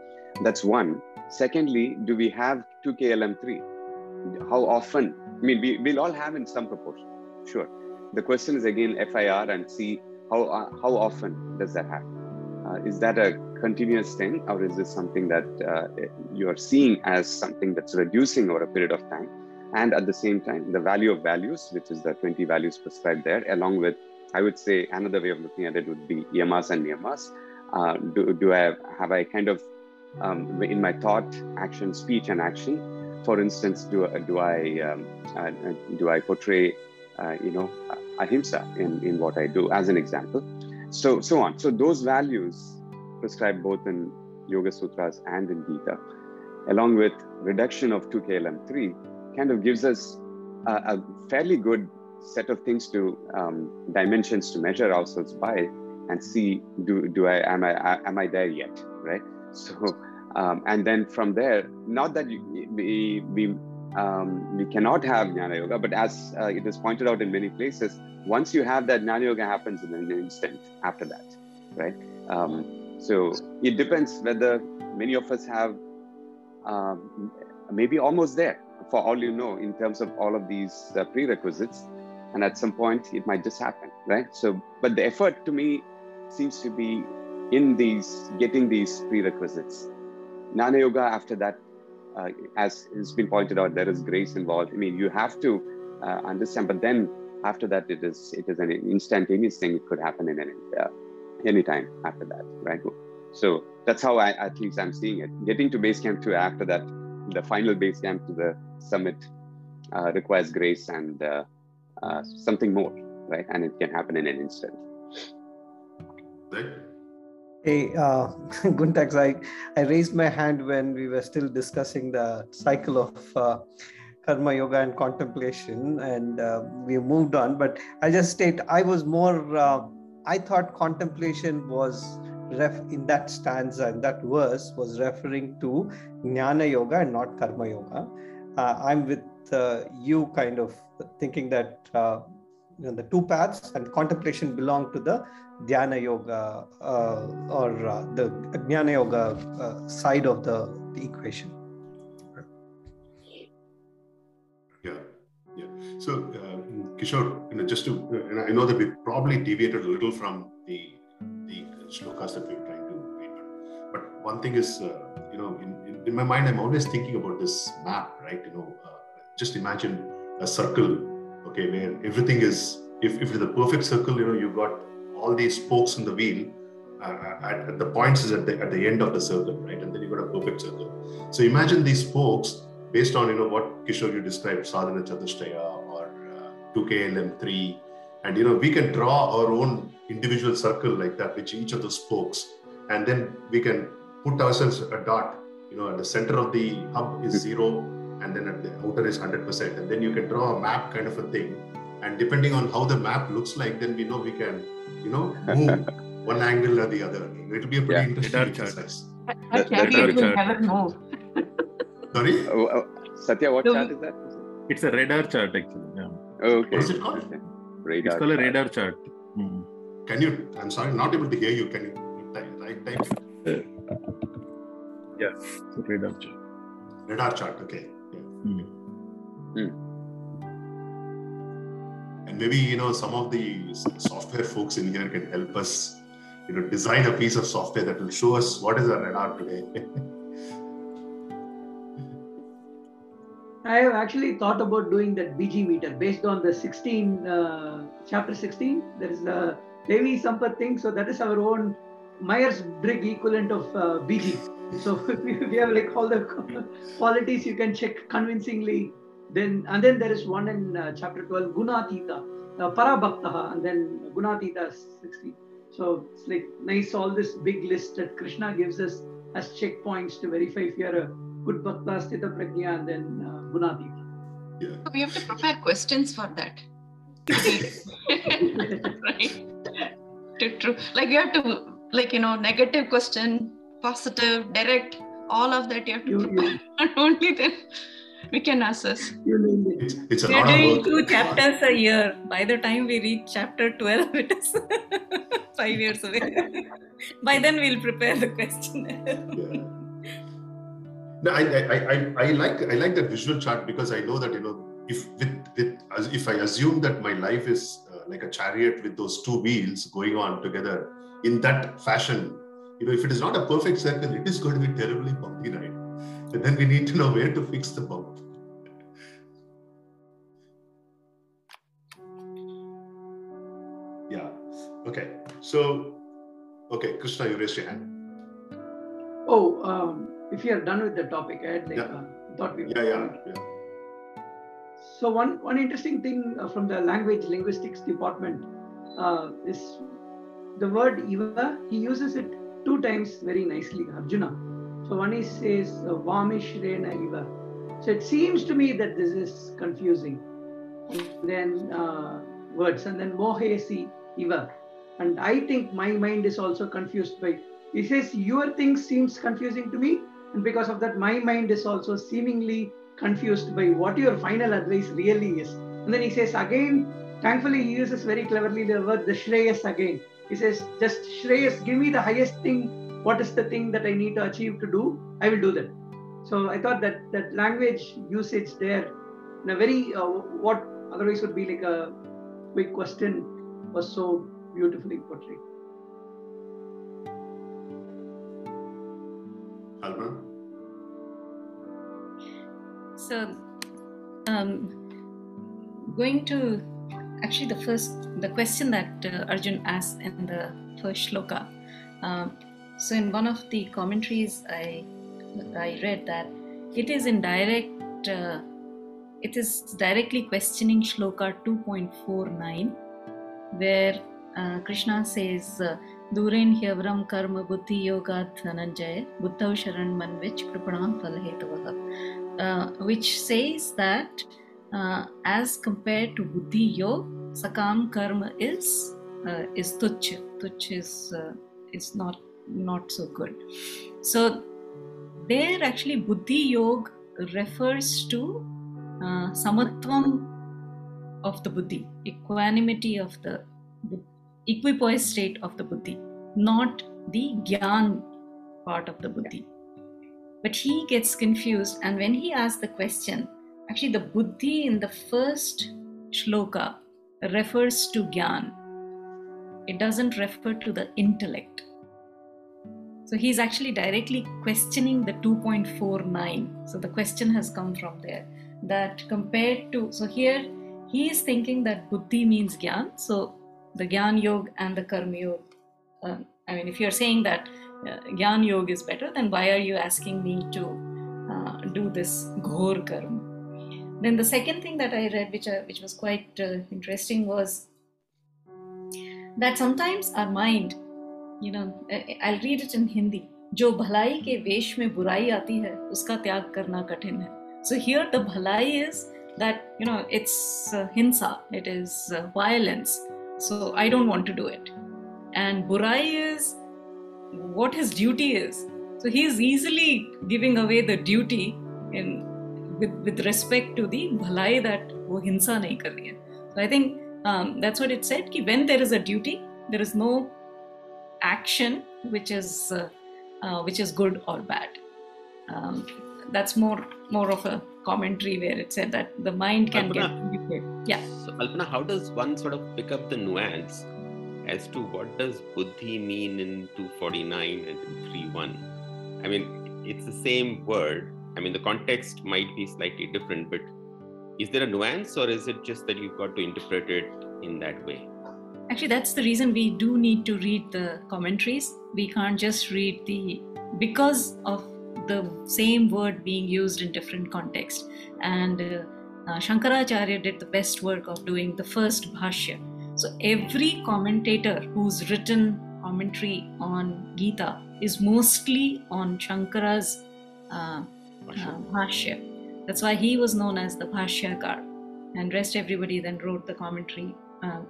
That's one. Secondly, do we have 2KLM3? How often? I mean, we, we'll all have in some proportion, sure. The question is again FIR and see how, uh, how often does that happen? Uh, is that a continuous thing or is this something that uh, you are seeing as something that's reducing over a period of time? And at the same time, the value of values, which is the 20 values prescribed there, along with I would say another way of looking at it would be yamas and niyamas. Uh, do, do I have, have I kind of um, in my thought, action, speech, and action? For instance, do do I um, uh, do I portray uh, you know ahimsa in, in what I do as an example? So so on. So those values prescribed both in Yoga Sutras and in Gita, along with reduction of 2KLM3, kind of gives us a, a fairly good set of things to um, dimensions to measure ourselves by and see do do i am i am i there yet right so um, and then from there not that you, we we um, we cannot have jnana yoga but as uh, it is pointed out in many places once you have that jnana yoga happens in an instant after that right um, so it depends whether many of us have um, maybe almost there for all you know in terms of all of these uh, prerequisites and at some point it might just happen right so but the effort to me seems to be in these getting these prerequisites. Jnana Yoga, after that, uh, as has been pointed out, there is grace involved. I mean, you have to uh, understand, but then after that, it is it is an instantaneous thing. It could happen in any uh, any time after that, right? So that's how I at least I'm seeing it. Getting to base camp two after that, the final base camp to the summit uh, requires grace and uh, uh, something more, right? And it can happen in an instant. Hey, uh, [laughs] Guntax, I, I raised my hand when we were still discussing the cycle of uh, karma yoga and contemplation, and uh, we moved on. But I just state I was more, uh, I thought contemplation was ref in that stanza, in that verse was referring to jnana yoga and not karma yoga. Uh, I'm with uh, you kind of thinking that you know, the two paths and contemplation belong to the dhyana yoga uh, or uh, the jnana yoga uh, side of the, the, equation. Yeah yeah. So kishore you know just to and i know that we probably deviated a little from the the shlokas that we were trying to read but one thing is you know in, in, in, my mind i'm always thinking about this map right? You know just imagine a circle okay where everything is if, if it's a perfect circle you know you've got all these spokes in the wheel uh, at, at, the points is at the, at the end of the circle right? And then you've got a perfect circle. So imagine these spokes based on you know what kishore you described sadhana chatushtaya or uh, 2klm3 and you know we can draw our own individual circle like that which each of the spokes. And then we can put ourselves a dot you know at the center of the hub is zero and then at the outer is 100% and then you can draw a map kind of a thing and depending on how the map looks like then we know we can you know move [laughs] one angle or the other it'll be a pretty yeah. interesting exercise I can't even never move. Sorry? [laughs] Oh, oh, Satya, what chart is that? It's a radar chart actually. Yeah. Okay. What is it called? Radar it's called chart. a radar chart. Hmm. Can you? I'm sorry, not able to hear you. Can you type? Right, type. Uh, yeah, radar chart. Radar chart. Okay. Hmm. Hmm. And maybe you know some of the software folks in here can help us, you know, design a piece of software that will show us what is a radar today. [laughs] I have actually thought about doing that BG meter based on the 16, uh, chapter 16. There is the Devi Sampath thing. So that is our own Myers Briggs equivalent of uh, BG. So [laughs] we have like all the [laughs] qualities you can check convincingly. Then and then there is one in uh, chapter 12, Gunatita, uh, Parabhaktaha, and then Gunatita 60. So it's like nice all this big list that Krishna gives us as checkpoints to verify if you're a good bhakta, sthita prajna, and then uh, gunatita. Yeah. We have to prepare questions for that. [laughs] right? To, true. Like you have to, like, you know, negative question, positive, direct, all of that you have to You- prepare. Not [laughs] only then we can assess. You nailed it. It's, it's a We're doing work. two chapters a year. By the time we reach chapter 12, [laughs] it is [laughs] five years away. By then, we'll prepare the question. Yeah. No, I, I, I, I like I like that visual chart because I know that you know if with with as if I assume that my life is uh, like a chariot with those two wheels going on together in that fashion, you know, if it is not a perfect circle, it is going to be terribly bumpy, right? And then we need to know where to fix the bump. Yeah. Okay. So, okay, Krishna, you raised your hand. Oh, um, if you are done with the topic, I had like, Yeah. uh, thought we Yeah, yeah, yeah. So one one interesting thing uh, from the language linguistics department uh, is the word Eva, He uses it two times very nicely, Arjuna. So one he says uh, "vamishrena iva." So it seems to me that this is confusing. And then uh, words and then mohesi Eva. and I think my mind is also confused by. He says your thing seems confusing to me, and because of that, my mind is also seemingly confused by what your final advice really is. And then he says again, thankfully, he uses very cleverly the word the Shreyas again. He says, just Shreyas, give me the highest thing. What is the thing that I need to achieve to do? I will do that. So I thought that that language usage there, in a very, uh, what otherwise would be like a quick question, was so beautifully portrayed. Alpana? So, um, going to actually the first the question that uh, Arjun asked in the first shloka. Um, so in one of the commentaries, I I read that it is in direct. Uh, it is directly questioning shloka 2.49, where uh, Krishna says, uh, "Duren hyavram karma buddhi yoga dhananjaya buddhav sharan manvich kripanam phalhetavah," uh, which says that uh, as compared to buddhi yoga, sakam karma is uh, is tuch. Tuch is uh, is not not so good. So there actually buddhi yoga refers to uh, samatvam of the buddhi, equanimity of the, the equipoise state of the buddhi, not the gyan part of the buddhi. But he gets confused, and when he asks the question, actually the buddhi in the first shloka refers to gyan. It doesn't refer to the intellect. So he's actually directly questioning the 2.49. So the question has come from there that compared to, so here he is thinking that buddhi means gyan. So the gyan yoga and the karma yoga. Uh, I mean, if you're saying that uh, gyan yoga is better, then why are you asking me to uh, do this ghor karma? Then the second thing that I read, which, I, which was quite uh, interesting, was that sometimes our mind you know i'll read it in hindi जो भलाई के वेश में बुराई आती है उसका त्याग करना कठिन है so here the bhalai is that you know it's uh, hinsa it is uh, violence so i don't want to do it and burai is what his duty is so he is easily giving away the duty in with, with respect to the bhalai that wo hinsa nahi kar rahi hai. So i think um, that's what it said ki when there is a duty there is no action which is uh, uh, which is good or bad. Um, that's more more of a commentary where it said that the mind can Alpana, get yeah. So alpana how does one sort of pick up the nuance as to what does buddhi mean in 249 and 231 i mean it's the same word i mean the context might be slightly different but is there a nuance or is it just that you've got to interpret it in that way? Actually that's the reason we do need to read the commentaries. We can't just read the because of the same word being used in different contexts and uh, uh, shankaracharya did the best work of doing the first bhashya. So every commentator who's written commentary on gita is mostly on shankara's uh, uh, that's why he was known as the bhashyakar. And rest everybody then wrote the commentary uh,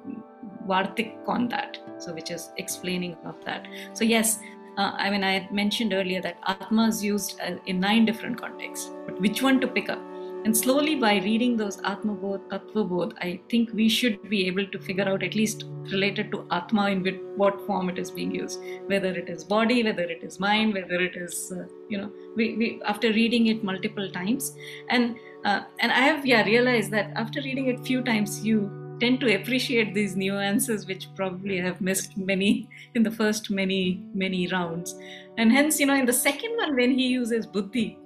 Vartik on that, so which is explaining of that. So yes, uh, I mean I had mentioned earlier that Atma is used uh, in nine different contexts, but which one to pick up? And slowly by reading those Atma Bodh, Tattva I think we should be able to figure out at least related to Atma in what form it is being used, whether it is body, whether it is mind, whether it is, uh, you know, we, we after reading it multiple times, and uh, and I have yeah realized that after reading it few times, you tend to appreciate these nuances which probably I have missed many [laughs] in the first many many rounds. And hence you know in the second one when he uses buddhi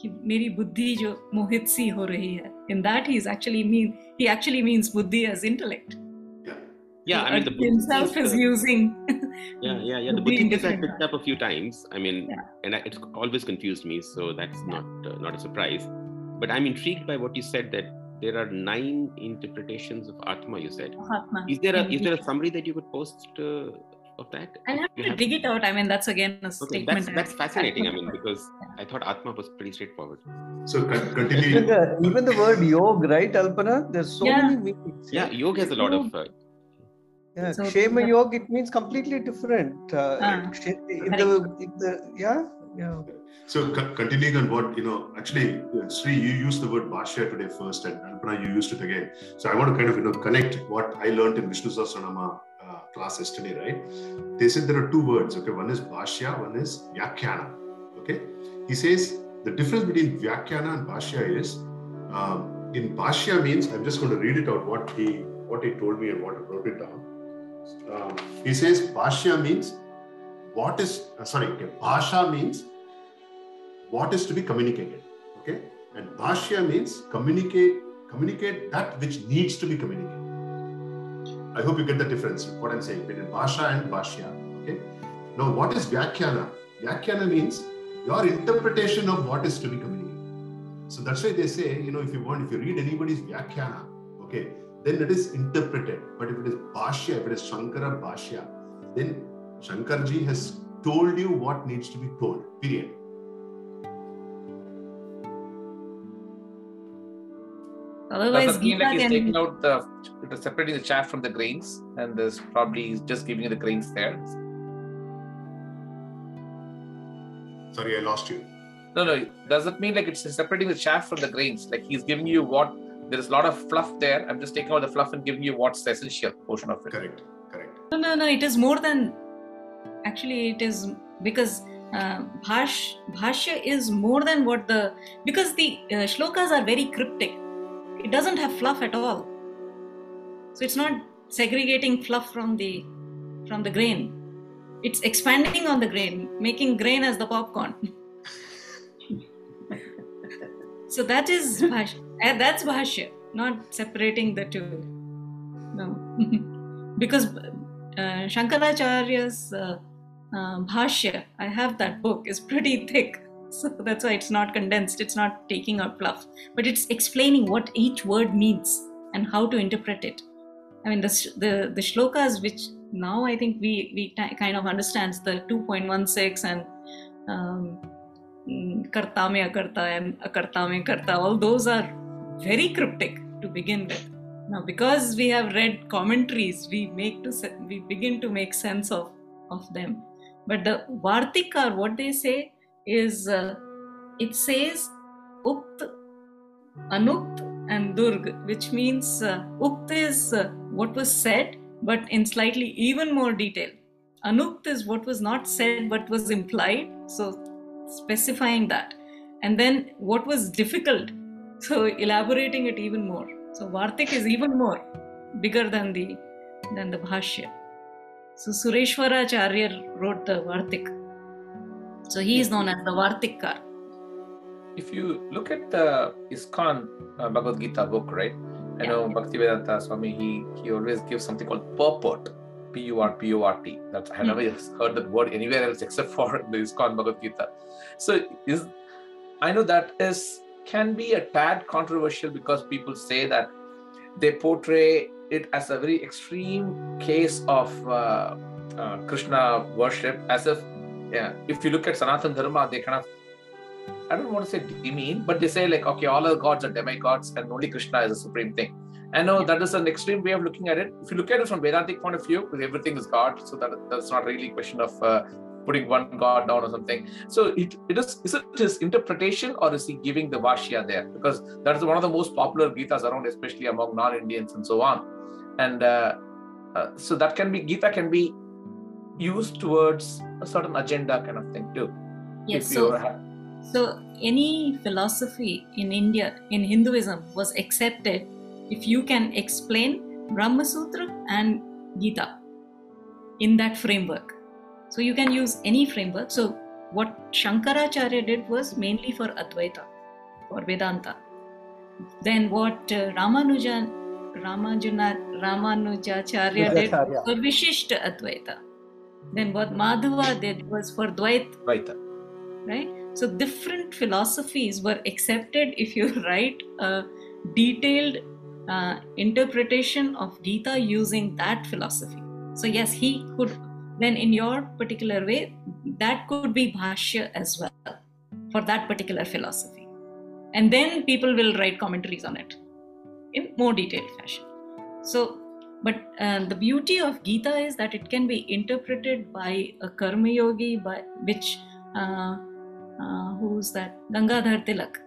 कि मेरी बुद्धि जो मोहित सी हो रही है in that he's actually mean he actually means buddhi as intellect yeah i mean the himself is, is uh, using [laughs] yeah yeah yeah the buddhi is i picked up a few times i mean yeah. and I, it's always confused me so that's yeah. not uh, not a surprise but i'm intrigued by what you said that there are nine interpretations of atma you said atma. is there a is there a summary that you could post uh, of that i'll have to have... dig it out i mean that's again a okay, statement that's, that's fascinating i mean because i thought atma was pretty straightforward. So continue. Even the word yoga right alpana? There's so yeah. many meanings. Yeah yoga has a lot of uh, yeah so, Kshema yeah. yoga it means completely different uh, Ah, in the, in the yeah yeah. So c- continuing on what you know, actually, uh, Sri, you used the word bhashya today first, and Alpana, you used it again. So I want to kind of you know connect what I learned in Vishnu Sahasranama class yesterday, right? They said there are two words. Okay, one is bhashya, one is vyakhyana. Okay, he says the difference between vyakhyana and bhashya is um, in bhashya means I'm just going to read it out what he what he told me and what I wrote it down. Um, he says bhashya means what is uh, sorry, okay, bhasha means what is to be communicated. Okay, and bhashya means communicate communicate that which needs to be communicated. I hope you get the difference. What I'm saying between bhasha and bhashya. Okay. Now, what is vyakhyana? Vyakhyana means your interpretation of what is to be communicated. So that's why they say, you know, if you want, if you read anybody's vyakhyana, okay, then it is interpreted. But if it is bhashya, if it is Shankara bhashya, then Shankarji has told you what needs to be told. Period. Otherwise, Does that mean like he's can- taking out the separating the chaff from the grains, and there's probably he's just giving you the grains there. Sorry, I lost you. No, no. Does it mean like it's separating the chaff from the grains? Like he's giving you what there is a lot of fluff there. I'm just taking out the fluff and giving you what's the essential portion of it. Correct. Correct. No, no, no. It is more than. Actually, it is because uh, bhash, bhashya is more than what the because the uh, shlokas are very cryptic. It doesn't have fluff at all. So it's not segregating fluff from the from the grain. It's expanding on the grain, making grain as the popcorn. [laughs] so that is bhashya. Uh, That's bhashya, not separating the two. No, [laughs] because uh, Shankaracharya's uh, uh, bhashya, I have that book, is pretty thick. So that's why it's not condensed, it's not taking out fluff, but it's explaining what each word means and how to interpret it. I mean, the, the, the shlokas, which now I think we, we ti- kind of understands the 2.16 and um, karta mein akarta and akarta mein karta, all those are very cryptic to begin with. Now, because we have read commentaries, we make to we begin to make sense of of them. But the Vartikar, what they say is, uh, it says Ukt, Anukt, and Durg, which means uh, Ukt is uh, what was said, but in slightly even more detail. Anukt is what was not said but was implied, so specifying that. And then what was difficult, [laughs] so elaborating it even more. So Vartik is even more bigger than the than the Bhashya. So Sureshwaracharya wrote the Vartik. So he is known as the Vartikkar. If you look at the ISKCON uh, Bhagavad Gita book, right? I know Bhaktivedanta Swami, he, he always gives something called purport. P U R P O R T. That I never heard that word anywhere else except for [laughs] the ISKCON Bhagavad Gita. So is I know that is can be a tad controversial because people say that they portray it as a very extreme case of uh, uh, Krishna worship, as if yeah, if you look at Sanatan Dharma, they kind of I don't want to say demean, but they say like okay, all other gods are demigods and only Krishna is the supreme thing. I know that is an extreme way of looking at it. If you look at it from Vedantic point of view, everything is God, so that that's not really a question of uh, putting one god down or something. So it, it is is it his interpretation or is he giving the Bhashya there? Because that is one of the most popular Gitas around, especially among non-Indians and so on. And uh, uh, so that can be Gita can be used towards a certain agenda kind of thing too. Yes, so- ha- So any philosophy in India, in Hinduism, was accepted if you can explain Brahma Sutra and Gita in that framework. So you can use any framework. So what Shankaracharya did was mainly for Advaita, for Vedanta. Then what uh, Ramanujan, Ramajuna, Ramanujacharya did for Vishishta Advaita. Then what Madhava did was for Dvaita Right. right? So different philosophies were accepted if you [laughs] write a detailed uh, interpretation of Gita using that philosophy. So yes, he could then in your particular way that could be bhashya as well for that particular philosophy, and then people will write commentaries on it in more detailed fashion. So, but uh, the beauty of Gita is that it can be interpreted by a karma yogi, by which uh, uh, who's that Gangadhar Tilak.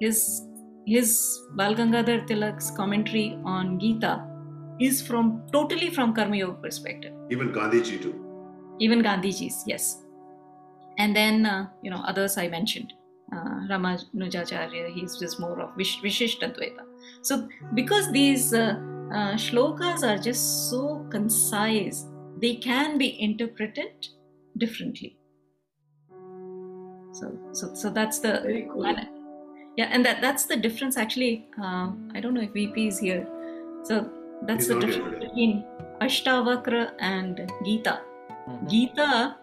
His his Bal Gangadhar Tilak's commentary on Gita is from totally from karma yoga perspective. Even Gandhiji too. Even Gandhiji's, yes. And then uh, you know others I mentioned. Uh, Ramanujacharya, he's just more of Vish- Vishishtadvaita. So because these uh, shlokas are just so concise, they can be interpreted differently. So, so, so that's the Very cool. and- yeah, and that that's the difference. Actually, uh, I don't know if VP is here. So that's He's the difference between Ashtavakra and Gita. Gita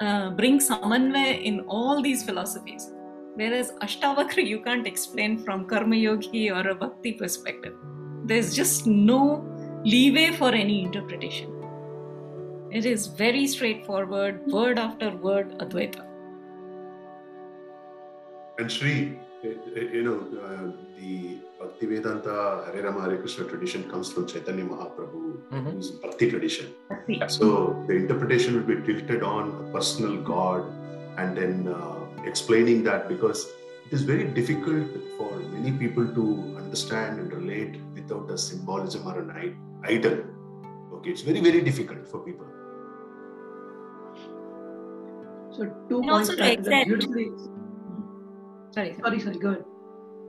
uh, brings samanvaya in all these philosophies, whereas Ashtavakra you can't explain from Karma Yogi or a Bhakti perspective. There's just no leeway for any interpretation. It is very straightforward, word after word Advaita. And Sri, eh, eh, you know, uh, the Bhaktivedanta Hare Rama Hare Krishna tradition comes from Chaitanya Mahaprabhu, whose Bhakti tradition. So the interpretation will be tilted on a personal God and then uh, explaining that because it is very difficult for many people to understand and relate without a symbolism or an idol. Okay, it's very, very difficult for people. So two And points also to that, that accept- beautifully. Sorry, Sorry, sorry, go ahead.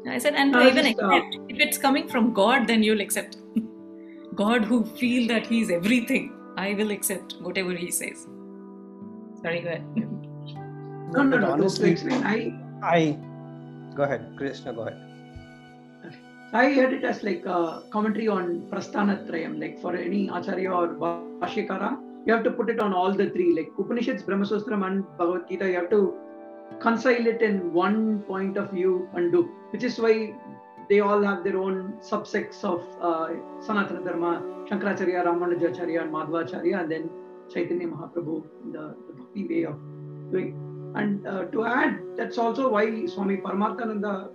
I said, and No, to I even just, uh, accept, if it's coming from God, then you'll accept. [laughs] God who feel that He's everything, I will accept whatever He says. Sorry, go ahead. No, no, But no. honestly, to explain, I I go ahead, Krishna, go ahead. I heard it as like a commentary on Prasthanatrayam, like for any Acharya or Bhashyakara, you have to put it on all the three, like Upanishads, Brahmasutram, and Bhagavad Gita, you have to concile it in one point of view and do, which is why they all have their own subsects of uh, Sanatana Dharma, Shankaracharya, Ramanujacharya, and Madhvacharya, and then Chaitanya Mahaprabhu, the, the bhakti way of doing. And uh, to add, that's also why Swami Paramarthananda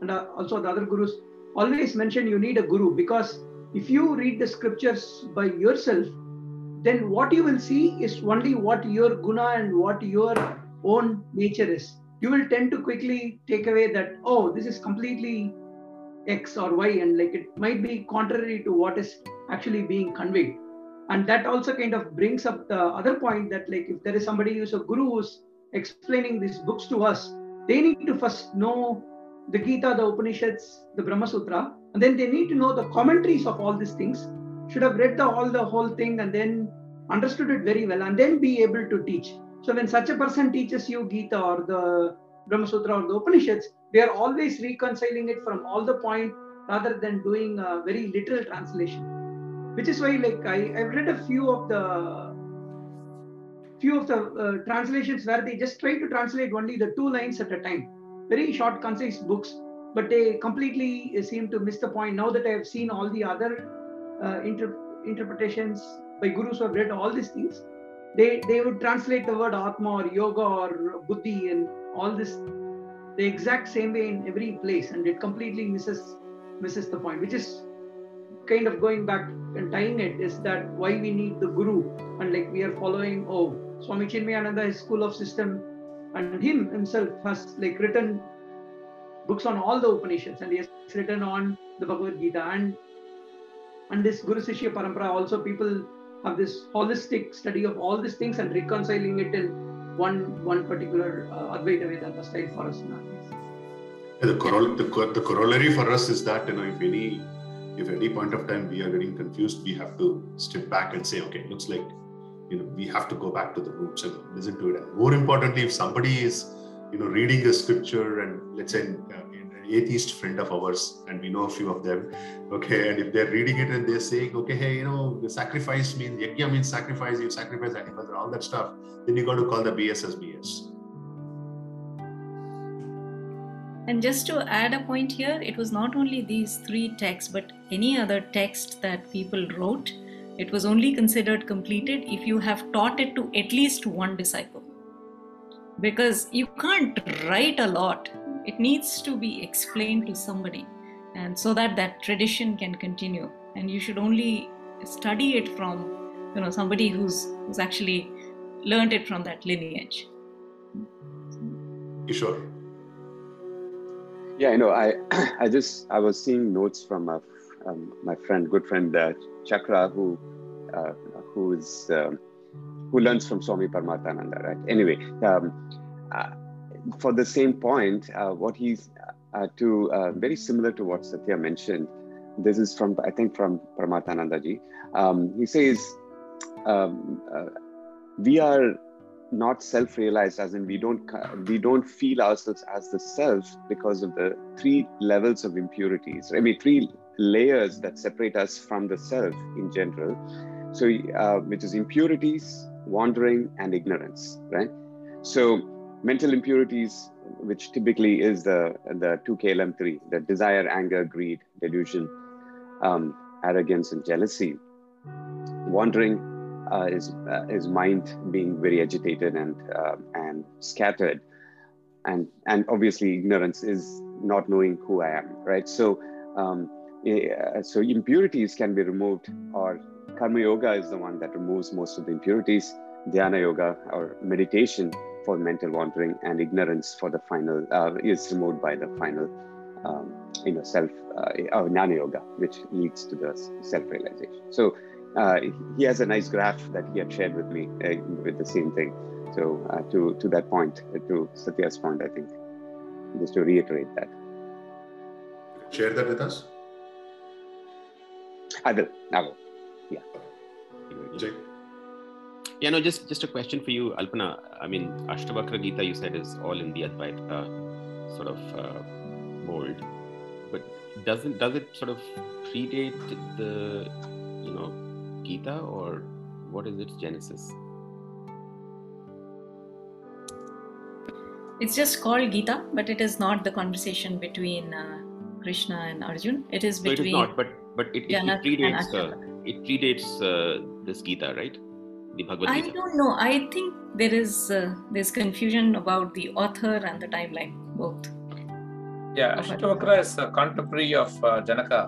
and uh, also the other gurus always mention you need a guru because if you read the scriptures by yourself, then what you will see is only what your guna and what your own nature is. You will tend to quickly take away that, oh, this is completely X or Y, and like it might be contrary to what is actually being conveyed. And that also kind of brings up the other point that, like, if there is somebody who's a guru who's explaining these books to us, they need to first know the Gita, the Upanishads, the Brahma Sutra, and then they need to know the commentaries of all these things. Should have read the all the whole thing and then understood it very well, and then be able to teach. So when such a person teaches you Gita or the Brahma Sutra or the Upanishads, they are always reconciling it from all the point rather than doing a very literal translation. Which is why, like I, I've read a few of the few of the uh, translations where they just try to translate only the two lines at a time. Very short, concise books, but they completely seem to miss the point. Now that I have seen all the other uh, inter- interpretations by gurus who have read all these things, they they would translate the word atma or yoga or buddhi and all this the exact same way in every place, and it completely misses misses the point. Which is kind of going back and tying it is that why we need the guru and like we are following oh Swami Chinmayananda his school of system and him himself has like written books on all the Upanishads and he has written on the Bhagavad Gita and and this Guru Sishya Parampara also people have this holistic study of all these things and reconciling it in one one particular uh, Advaita Vedanta style for us now. Yeah, the, corol- the, co- the corollary for us is that you know if any if any point of time we are getting confused, we have to step back and say, okay, looks like you know we have to go back to the roots and listen to it. And more importantly, if somebody is you know reading a scripture and let's say uh, an atheist friend of ours, and we know a few of them, okay, and if they're reading it and they're saying, okay, hey, you know, the sacrifice means yajna means sacrifice, you sacrifice animals and all that stuff, then you got to call the BS as BS. And just to add a point here, it was not only these three texts, but any other text that people wrote, it was only considered completed if you have taught it to at least one disciple. Because you can't write a lot, it needs to be explained to somebody, and so that that tradition can continue. And you should only study it from, you know, somebody who's who's actually learned it from that lineage. You Sure. Yeah, I know. I [clears throat] I just I was seeing notes from a, um, my friend, good friend uh, Chakra, who uh, who is um, who learns from Swami Paramarthananda, right? Anyway, um, uh, for the same point, uh, what he's uh, to uh, very similar to what Satya mentioned. This is from I think from Paramarthananda ji. Um, he says um, we are not self-realized as in we don't we don't feel ourselves as the self because of the three levels of impurities i mean three layers that separate us from the self in general so uh, which is impurities wandering and ignorance right so mental impurities which typically is the the 2klm3 the desire anger greed delusion um, arrogance and jealousy wandering uh, his, uh, his mind being very agitated and, uh, and scattered. And, and obviously, ignorance is not knowing who I am, right? So, um, so impurities can be removed, or Karma Yoga is the one that removes most of the impurities. Dhyana Yoga or meditation for mental wandering and ignorance for the final uh, is removed by the final, um, you know, self, uh, Jnana Yoga, which leads to the self-realization. So uh, he has a nice graph that he had shared with me uh, with the same thing. So uh, to to that point, uh, to Satya's point, I think just to reiterate that. Share that with us. I will. I will. Yeah. Jay. Yeah, no, just just a question for you, Alpana. I mean, Ashtavakra Gita, you said, is all in the Advaita sort of uh, mold, but doesn't does it sort of predate the you know Gita or what is its genesis? It's just called Gita, but it is not the conversation between uh, Krishna and Arjun. It is between. So it is not, but but it, it, it predates uh, it predates uh, this Gita, right? The Bhagavad I don't know. I think there is uh, there's confusion about the author and the timeline, both. Yeah, Ashtavakra is a contemporary of uh, Janaka.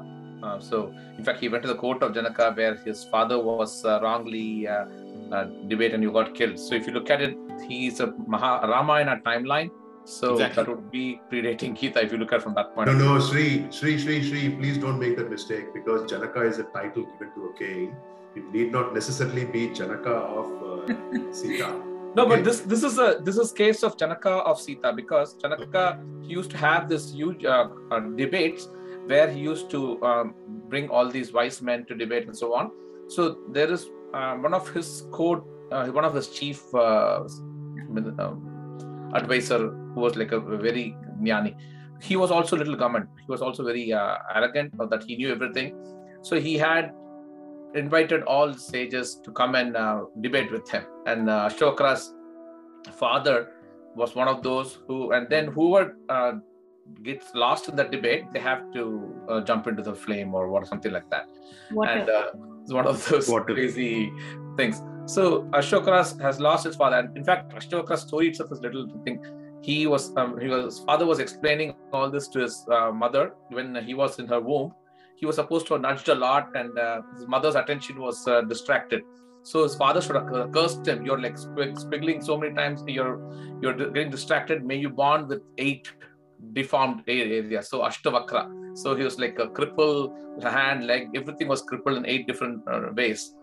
Uh, so, in fact, he went to the court of Janaka where his father was uh, wrongly uh, uh, debated and you got killed. So, if you look at it, he's a Maha Ramayana timeline. So Exactly. that would be predating Gita if you look at it from that point. No, no, Sri, Sri, Sri, Sri, please don't make that mistake because Janaka is a title given to a king. It need not necessarily be Janaka of uh, [laughs] Sita. No, but this this is a this is case of Janaka of Sita because Janaka he used to have this huge uh, uh, debates where he used to um, bring all these wise men to debate and so on. So there is uh, one of his code, uh, one of his chief uh, um, advisor who was like a very jnani. He was also little government. He was also very uh, arrogant of that he knew everything. So he had invited all sages to come and uh, debate with him. And uh, Ashoka's father was one of those who, and then whoever uh, gets lost in that debate, they have to uh, jump into the flame or what, something like that. Water. And uh, it's one of those crazy things. So Ashoka has lost his father, and in fact, Ashoka's story itself is little thing. He was, um, he was, his father was explaining all this to his uh, mother when he was in her womb. He was supposed to have nudged a lot, and uh, his mother's attention was uh, distracted. So his father should have cursed him. You're like spriggling so many times. You're you're getting distracted. May you bond with eight deformed areas. So Ashtavakra. So he was like a cripple, hand, leg, everything was crippled in eight different uh, ways.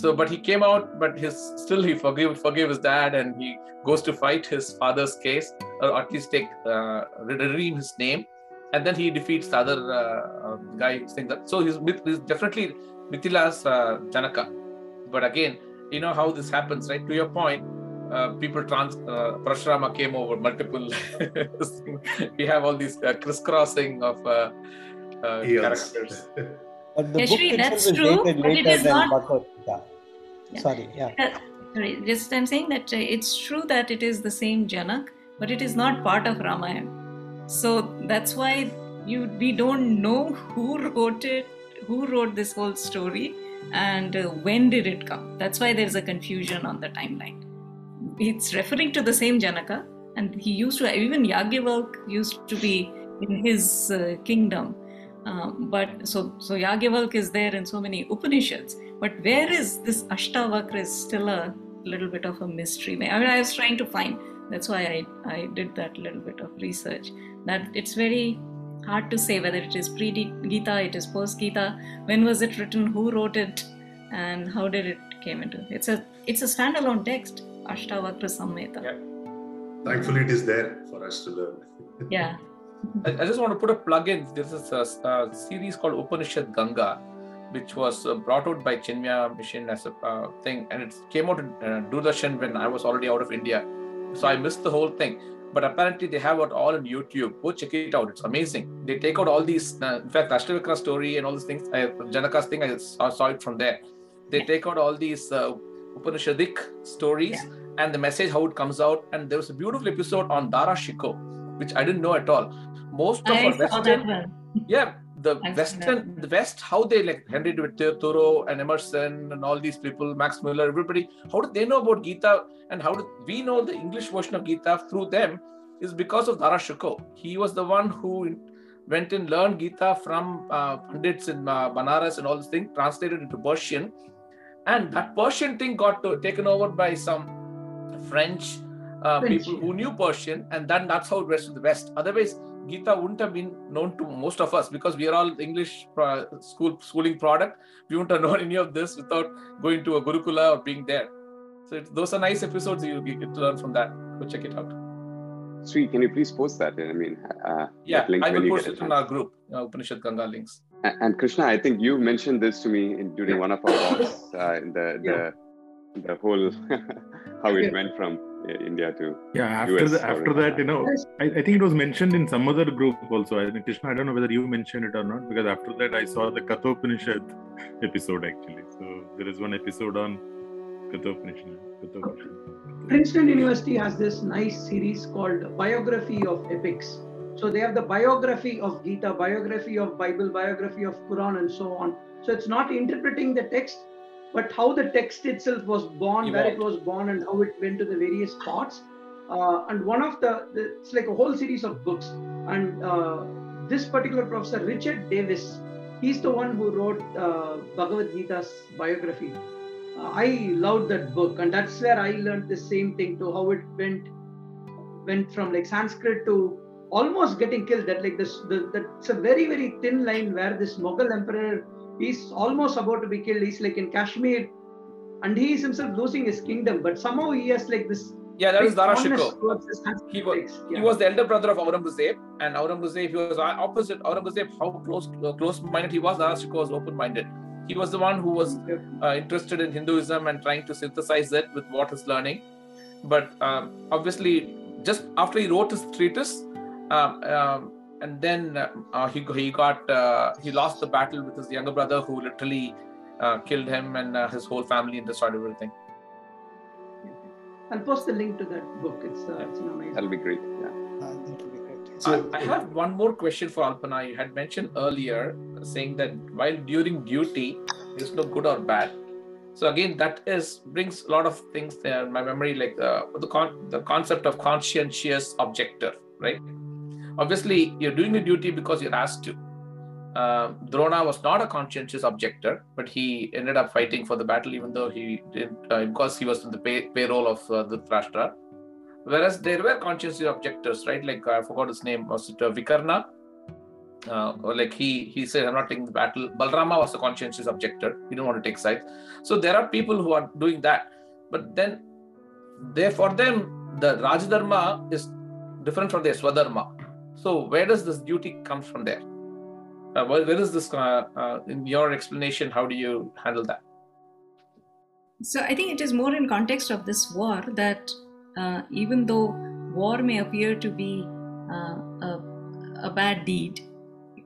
So, but he came out, but his still he forgive forgave his dad, and he goes to fight his father's case, or at least take uh, redeem his name, and then he defeats the other uh, uh, guy saying that. So he's, he's definitely Mithila's uh, Janaka. But again, you know how this happens, right? To your point, uh, people trans uh, Parashurama came over multiple. [laughs] we have all these uh, crisscrossing of uh, uh, characters. [laughs] But the Yeah, book that's is true, dated but it later than not- Bhagavad Gita. Sorry, yeah. Uh, sorry, just I'm saying that uh, it's true that it is the same Janak, but it is not part of Ramayana. So that's why you we don't know who wrote it, who wrote this whole story, and uh, when did it come. That's why there's a confusion on the timeline. It's referring to the same Janaka, and he used to even Yagyavalk used to be in his uh, kingdom. Um, but so so Yagyavalk is there in so many Upanishads. But where is this Ashtavakra is still a little bit of a mystery. I mean, I was trying to find. That's why I, I did that little bit of research. That it's very hard to say whether it is pre Gita, it is post Gita. When was it written? Who wrote it? And how did it came into? It's a it's a standalone text. Ashtavakra Samhita. Thankfully, it is there for us to learn. Yeah. [laughs] I, I just want to put a plug in. This is a, a series called Upanishad Ganga. which was uh, brought out by Chinmaya Mission as a uh, thing, and it came out in uh, Doordarshan when I was already out of India, so I missed the whole thing. But apparently they have it all on YouTube. Go check it out; it's amazing. They take out all these. Uh, in fact, Ashtavakra story and all these things. I, Janaka's thing, I saw, saw it from there. They take out all these uh, Upanishadic stories yeah. and the message how it comes out. And there was a beautiful episode on Dara Shikoh, which I didn't know at all. Most of I our Western, yeah, the Western, the West, how they like Henry David Thoreau and Emerson and all these people, Max Muller, everybody, how did they know about Gita and how did we know the English version of Gita through them is because of Dara Shikoh. He was the one who went and learned Gita from uh, Pandits in uh, Banaras and all this thing, translated into Persian. And that Persian thing got to, taken over by some French, uh, people who knew Persian, and then that's how it went to the West. Otherwise, Gita wouldn't have been known to most of us because we are all English uh, school schooling product. We wouldn't have [laughs] known any of this without going to a Gurukula or being there. So those are nice episodes you get to learn from that. Go check it out. Sweet. Can you please post that? I mean, uh, yeah, I will post it in our group, uh, Upanishad Ganga links. And, and, Krishna, I think you mentioned this to me in, during one of our talks. Uh, the the yeah. the whole [laughs] how it went from India to yeah. After US the, after that, you know, I, I think it was mentioned in some other group also. I think Krishna, I don't know whether you mentioned it or not because after that I saw the Kathopanishad [laughs] episode actually. So there is one episode on Kathopanishad. Kathopanishad. Princeton University has this nice series called Biography of Epics. So they have the biography of Gita, biography of Bible, biography of Quran, and so on. So it's not interpreting the text, but how the text itself was born, where it was born, and how it went to the various parts. Uh, and one of the, the, it's like a whole series of books. And uh, this particular professor, Richard Davis, he's the one who wrote uh, Bhagavad Gita's biography. I loved that book, and that's where I learned the same thing to how it went went from like Sanskrit to almost getting killed. That like this, the, that's a very very thin line where this Mughal emperor is almost about to be killed. He's like in Kashmir, and he is himself losing his kingdom, but somehow he has like this. Yeah, that was Dara Shikoh. He was, yeah. he was the elder brother of Aurangzeb, and Aurangzeb, he was opposite Aurangzeb. How close close minded he was, Dara Shikoh was open minded he was the one who was uh, interested in Hinduism and trying to synthesize it with what he's learning. But um, obviously, just after he wrote his treatise, um, um, and then uh, he he got uh, he lost the battle with his younger brother, who literally uh, killed him and uh, his whole family and destroyed everything. I'll post the link to that book. It's uh, it's an amazing. That'll be great. Yeah. So I, I have one more question for Alpana. You had mentioned earlier saying that while during duty, there's no good or bad. So again, that is brings a lot of things there in my memory, like the the, con- the concept of conscientious objector, right? Obviously, you're doing the duty because you're asked to. Uh, Drona was not a conscientious objector, but he ended up fighting for the battle, even though he did uh, because he was in the pay- payroll of uh, Dhritarashtra. Whereas there were conscientious objectors, right? Like I forgot his name. Was it uh, Vikarna? Uh, like he he said, I'm not taking the battle. Balrama was a conscientious objector. He didn't want to take sides. So there are people who are doing that. But then there for them, the Rajadharma is different from the Swadharma. So where does this duty come from there? Uh, where, where is this uh, uh, in your explanation? How do you handle that? So I think it is more in context of this war that uh, even though war may appear to be uh, a, a, bad deed,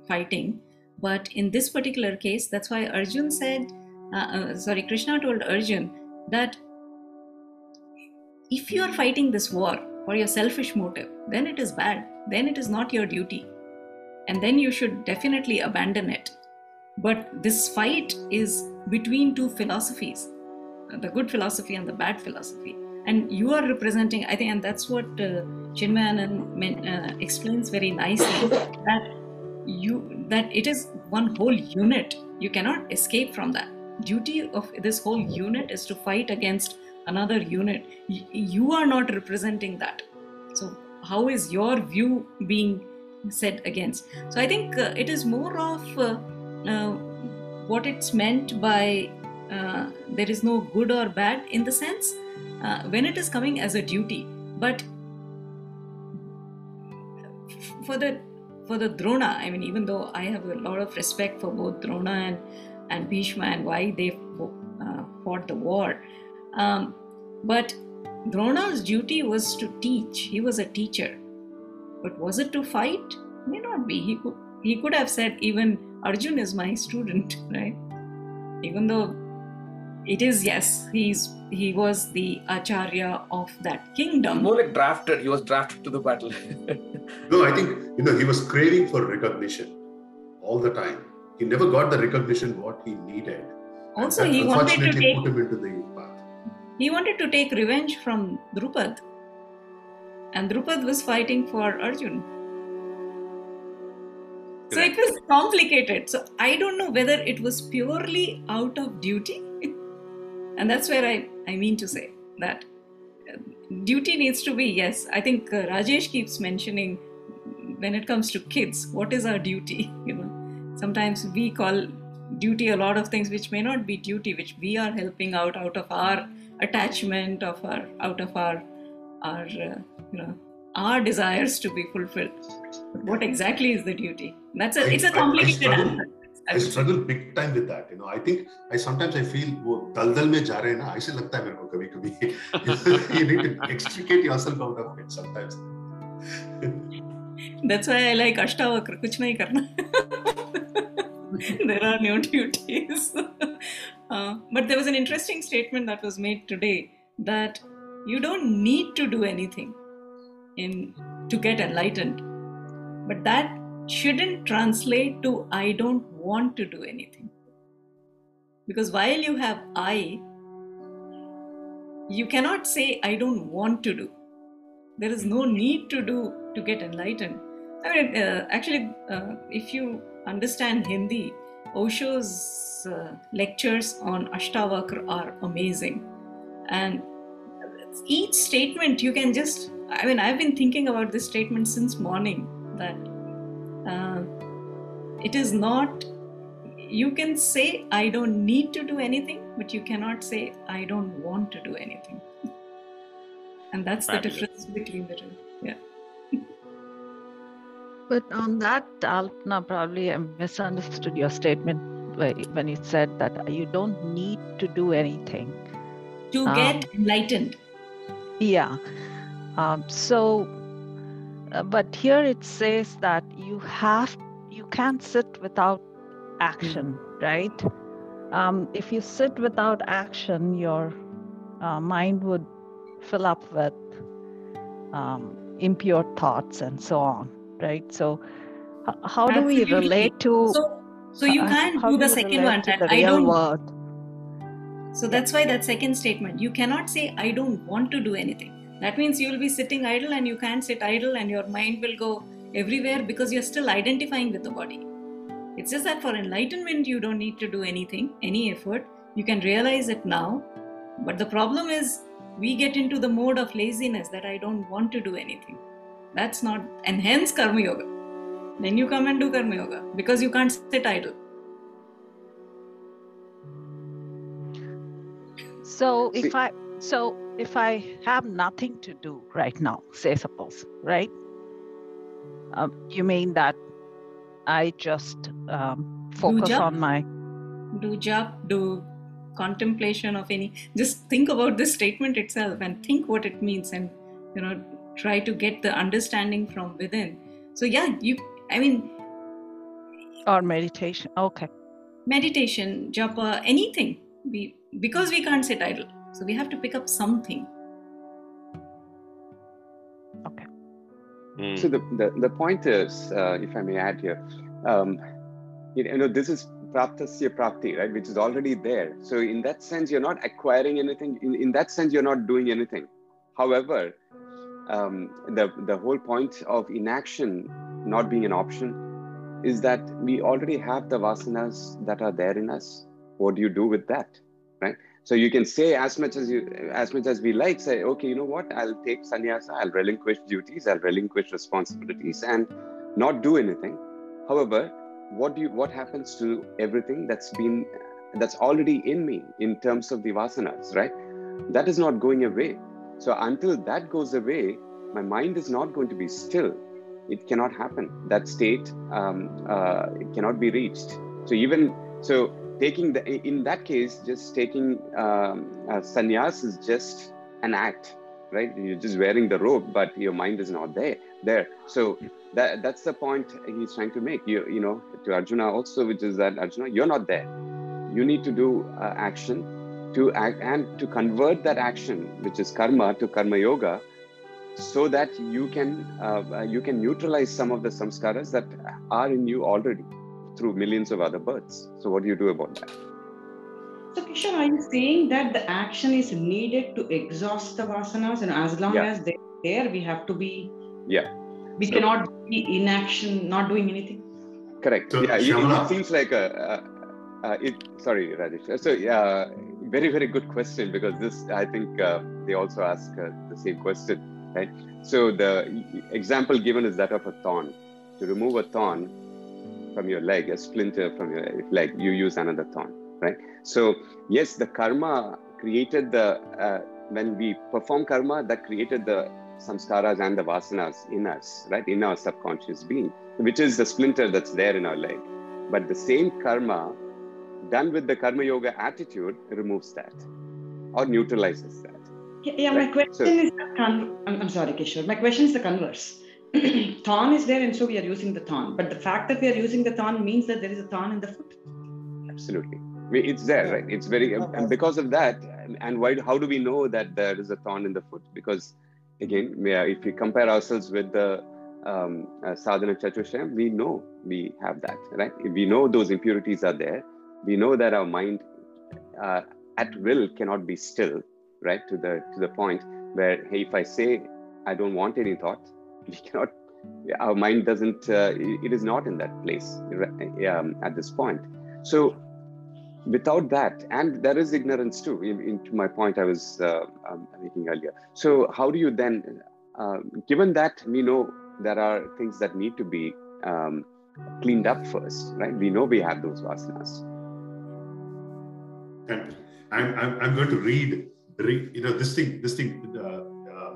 fighting, but in this particular case, that's why Arjun said, uh, sorry, Krishna told Arjun that if you are fighting this war for your selfish motive, then it is bad, then it is not your duty, and then you should definitely abandon it. But this fight is between two philosophies the good philosophy and the bad philosophy. And you are representing i think and that's what uh, uh, explains very nicely that you that it is one whole unit. You cannot escape from that. Duty of this whole unit is to fight against another unit. You are not representing that how is your view being set against so i think uh, it is more of uh, uh, what it's meant by uh, there is no good or bad in the sense uh, when it is coming as a duty but for the for the drona i mean even though i have a lot of respect for both drona and and Bhishma and why they uh, fought the war. Um, but Drona's duty was to teach. He was a teacher. But was it to fight? May not be. He could he could have said even Arjun is my student, [laughs] right? Even though it is yes, he's he was the acharya of that kingdom. More like drafted. He was drafted to the battle. [laughs] no, I think you know he was craving for recognition all the time. He never got the recognition what he needed. Also, he wanted to take put him into the path. He wanted to take revenge from Drupad, and Drupad was fighting for Arjun. So it was complicated. So I don't know whether it was purely out of duty. [laughs] and that's where I, I mean to say that uh, duty needs to be yes. I think uh, Rajesh keeps mentioning when it comes to kids, what is our duty? [laughs] You know, sometimes we call duty a lot of things which may not be duty, which we are helping out out of our attachment, of our out of our our uh, you know our desires to be fulfilled. But what exactly is the duty? That's a I, it's a complicated I, I struggle, I struggle big time with that. You know, I think I sometimes I feel वो दलदल में जा रहे हैं ना ऐसे लगता है मेरे को कभी कभी you need to extricate yourself out of it sometimes. [laughs] That's why I like Ashtavakra. कुछ नहीं करना. there are no duties. [laughs] Uh, but there was an interesting statement that was made today that you don't need to do anything in to get enlightened. But that shouldn't translate to i don't want to do anything. Because while you have i you cannot say i don't want to do. There is no need to do to get enlightened. I mean uh, actually uh, if you understand hindi osho's uh, lectures on ashtavakra are amazing and each statement you can just I mean, I've been thinking about this statement since morning that uh, it is not, you can say, I don't need to do anything, but you cannot say, I don't want to do anything. And that's Fabulous. the difference between the two. But on that, Alpana, probably I misunderstood your statement when you said that you don't need to do anything to um, get enlightened. Yeah. Um, so, uh, but here it says that you have, you can't sit without action, mm-hmm. right? Um, if you sit without action, your uh, mind would fill up with um, impure thoughts and so on, right? So, how Absolutely. do we relate to? So, so you uh, can't do the second one. That I don't. World? So that's why that second statement. You cannot say I don't want to do anything that means you will be sitting idle and you can't sit idle and your mind will go everywhere because you're still identifying with the body. It's just that for enlightenment, you don't need to do anything, any effort. You can realize it now. But the problem is, we get into the mode of laziness that I don't want to do anything. That's not, and hence Karma Yoga. Then you come and do Karma Yoga because you can't sit idle. So if I, so if I have nothing to do right now, say suppose, right? Um, you mean that I just um, focus on my do job, do contemplation of any. Just think about this statement itself and think what it means, and you know, try to get the understanding from within. So yeah, you. I mean, or meditation. Okay. Meditation, japa, anything. We because we can't sit idle so we have to pick up something. Okay. Mm. So the, the, the point is, uh, if I may add here, um, you know, this is praptasya prapti, right? Which is already there. So in that sense, you're not acquiring anything. In, in that sense, you're not doing anything. However, um, the, the whole point of inaction not being an option is that we already have the vasanas that are there in us. What do you do with that, right? So you can say as much as you, as much as we like, say, okay, you know what? I'll take sannyasa, I'll relinquish duties, I'll relinquish responsibilities, and not do anything. However, what do you, what happens to everything that's been, that's already in me in terms of the vasanas, right? That is not going away. So until that goes away, my mind is not going to be still. It cannot happen. That state um, uh, cannot be reached. So even so, taking the in that case, just taking um, uh, sannyas is just an act, right? You're just wearing the robe, but your mind is not there. There. So that that's the point he's trying to make. You you know to Arjuna also, which is that Arjuna, you're not there. You need to do uh, action to act and to convert that action, which is karma, to karma yoga, so that you can uh, you can neutralize some of the samskaras that are in you already through millions of other births. So what do you do about that? So Kishore, are you saying that the action is needed to exhaust the vasanas, and as long Yeah. as they're there, we have to be Yeah. we So- cannot be inaction, not doing anything. Correct. So, yeah, it, it seems like a. Uh, uh, it, sorry, Rajesh. So, yeah, very, very good question because this, I think, uh, they also ask uh, the same question, right? So, the example given is that of a thorn. To remove a thorn from your leg, a splinter from your leg, you use another thorn, right? So, yes, the karma created the, uh, when we perform karma, that created the samskaras and the vasanas in us, right? In our subconscious being, which is the splinter that's there in our leg. But the same karma done with the karma yoga attitude removes that or neutralizes that. Yeah, yeah, my question So- is the con- I'm, I'm sorry, Kishore. My question is the converse. [clears throat] thorn is there, and so we are using the thorn. But the fact that we are using the thorn means that there is a thorn in the foot. Absolutely. It's there, right? It's very, and because of that, and- why, how do we know that there is a thorn in the foot? Because again, if we compare ourselves with the um, uh, sadhana chatushtayam, we know we have that, right? We know those impurities are there. We know that our mind uh, at will cannot be still, right? To the to the point where, hey, if I say I don't want any thought, [laughs] we cannot. Our mind doesn't. Uh, it- is not in that place um, at this point. So without that and there is ignorance too in, my point i was uh, um, making earlier so how do you then uh, given that we know there are things that need to be um, cleaned up first right we know we have those vasanas And I'm, I'm, I'm going to read, read, you know, this thing, this thing uh, uh,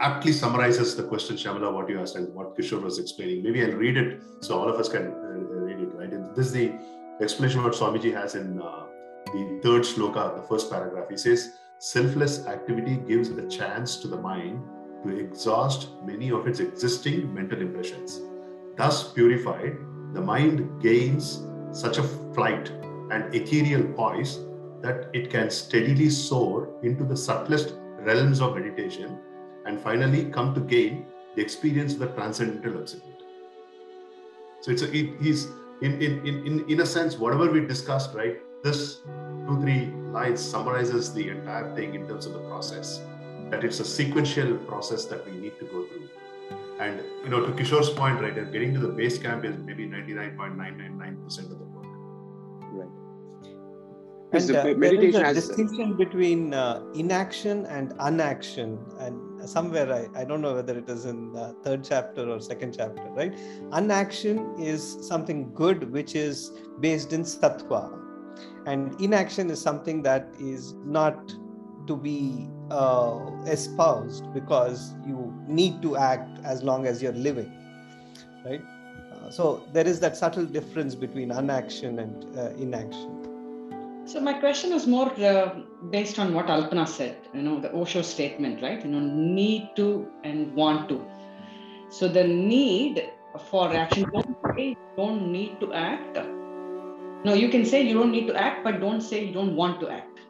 aptly summarizes the question, Shyamala, what you asked and what Kishore was explaining. Maybe I'll read it so all of us can uh, read it, right? And this is the explanation what Swamiji has in uh, the third sloka, the first paragraph. He says, selfless activity gives a chance to the mind to exhaust many of its existing mental impressions. Thus purified, the mind gains such a flight and ethereal poise that it can steadily soar into the subtlest realms of meditation and finally come to gain the experience of the transcendental absolute. So it's a, it, he's in, in, in, in, a sense, whatever we discussed, right? This two, three lines summarizes the entire thing in terms of the process. That it's a sequential process that we need to go through. And you know, to Kishore's point, right, getting to the base camp is maybe 99.999% of the. And uh, there is a has- distinction between uh, inaction and unaction. And somewhere, I, I don't know whether it is in the third chapter or second chapter, right? Unaction is something good which is based in sattva. And inaction is something that is not to be uh, espoused because you need to act as long as you're living, right? Uh, so there is that subtle difference between unaction and uh, inaction. So my question is more uh, based on what Alpana said, you know, the Osho statement, right? You know, need to and want to. So the need for action, don't say you don't need to act. No, you can say you don't need to act, but don't say you don't want to act.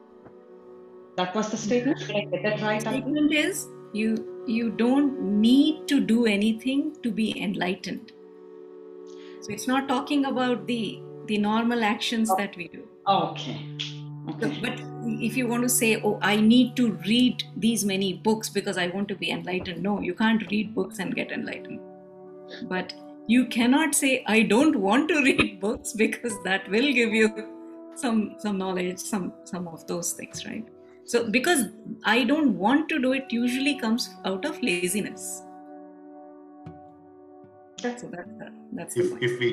That was the statement. Did I get that right? Statement is you you don't need to do anything to be enlightened so it's not talking about the the normal actions that we do Okay. So, but if you want to say oh i need to read these many books because i want to be enlightened no you can't read books and get enlightened. But you cannot say i don't want to [laughs] read books because that will give you some some knowledge some some of those things right? So because i don't want to do it usually comes out of laziness that's that's the, that's the if, point. if we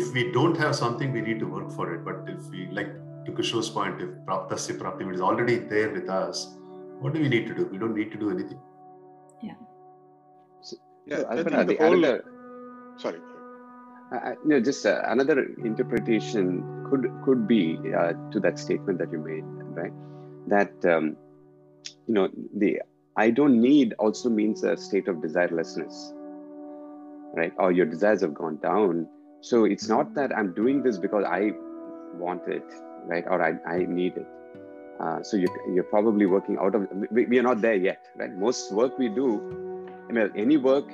if we don't have something we need to work for it but if we like to Kishore's point if praptasya prapti is already there with us what do we need to do we don't need to do anything yeah So, Yeah, so I think the the whole- another, Sorry. Uh, you know, just uh, another interpretation could could be uh, to that statement that you made, right? That um, you know the I don't need also means a state of desirelessness, right? Or your desires have gone down. So it's not that I'm doing this because I want it, right? Or I, I need it. Uh, so you're, you're probably working out of, we, we are not there yet, right? Most work we do, I mean, any work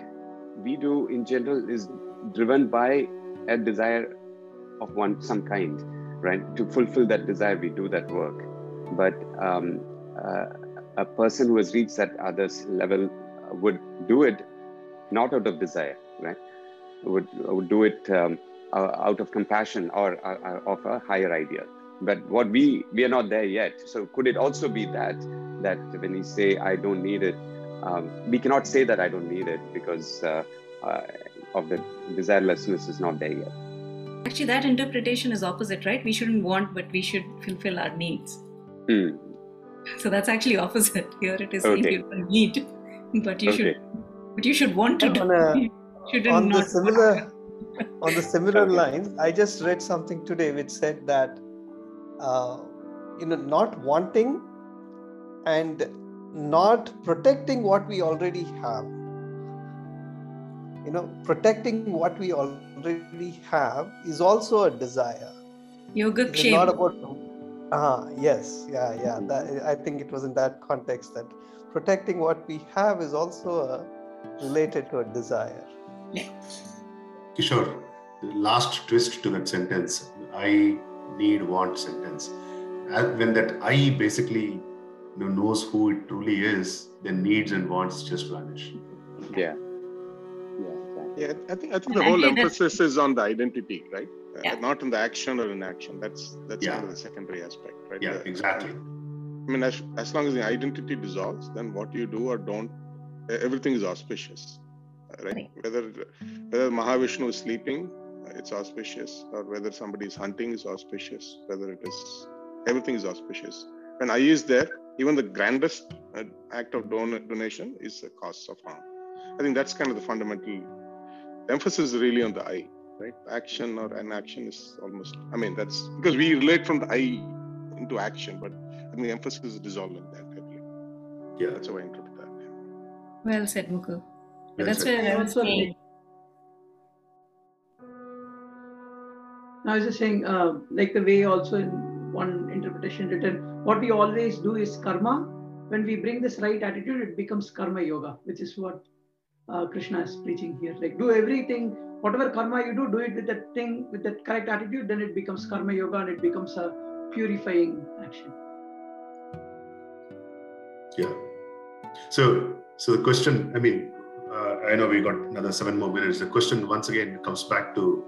we do in general is driven by a desire of one some kind, right? To fulfill that desire, we do that work. But um, uh, a person who has reached that other level would do it not out of desire, right? Would would do it um, out of compassion or uh, of a higher idea. But what we we are not there yet. So could it also be that that when we say I don't need it, um, we cannot say that I don't need it because uh, uh, of the desirelessness is not there yet. Actually, that interpretation is opposite, right? We shouldn't want, but we should fulfill our needs. Mm. So that's actually opposite. Here it is Okay. saying you don't need, but you Okay. should, but you should want to do. on, a, You shouldn't on the similar on the similar lines i just read something today which said that uh, you know not wanting and not protecting what we already have. You know protecting what we already have is also a desire. Yoga it is not about ah yes yeah yeah that, i think it was in that context that protecting what we have is also a, related to a desire Kishore, the last twist to that sentence, I need want sentence. And when that I basically you know, knows who it truly is, then needs and wants just vanish. Yeah. Yeah, I think I think the whole I think that- emphasis is on the identity, right? Uh, Yeah. not on the action or inaction. That's that's Yeah. kind of the secondary aspect, right? Yeah, The- exactly. I mean, as, as long as the identity dissolves, then what you do or don't, everything is auspicious, uh, right? Whether whether Mahavishnu is sleeping, uh, it's auspicious, or whether somebody is hunting is auspicious. Whether it is everything is auspicious. When I is there, even the grandest uh, act of don- donation is a cause of harm. I think that's kind of the fundamental emphasis is really on the I, right? Action or inaction is almost. I mean, that's because we relate from the I into action, but I think the emphasis is dissolved in that. I believe. Yeah, that's how I interpret that. Well said, Mukul. Well That's said. where I was Also, saying. I was just saying, uh, like the way also in one interpretation written, what we always do is karma. When we bring this right attitude, it becomes karma yoga, which is what uh, Krishna is preaching here. Like, do everything, whatever karma you do, do it with that thing, with that correct attitude, then it becomes karma yoga and it becomes a purifying action. Yeah. So, so the question, I mean, uh, I know we got another seven more minutes. The question once again comes back to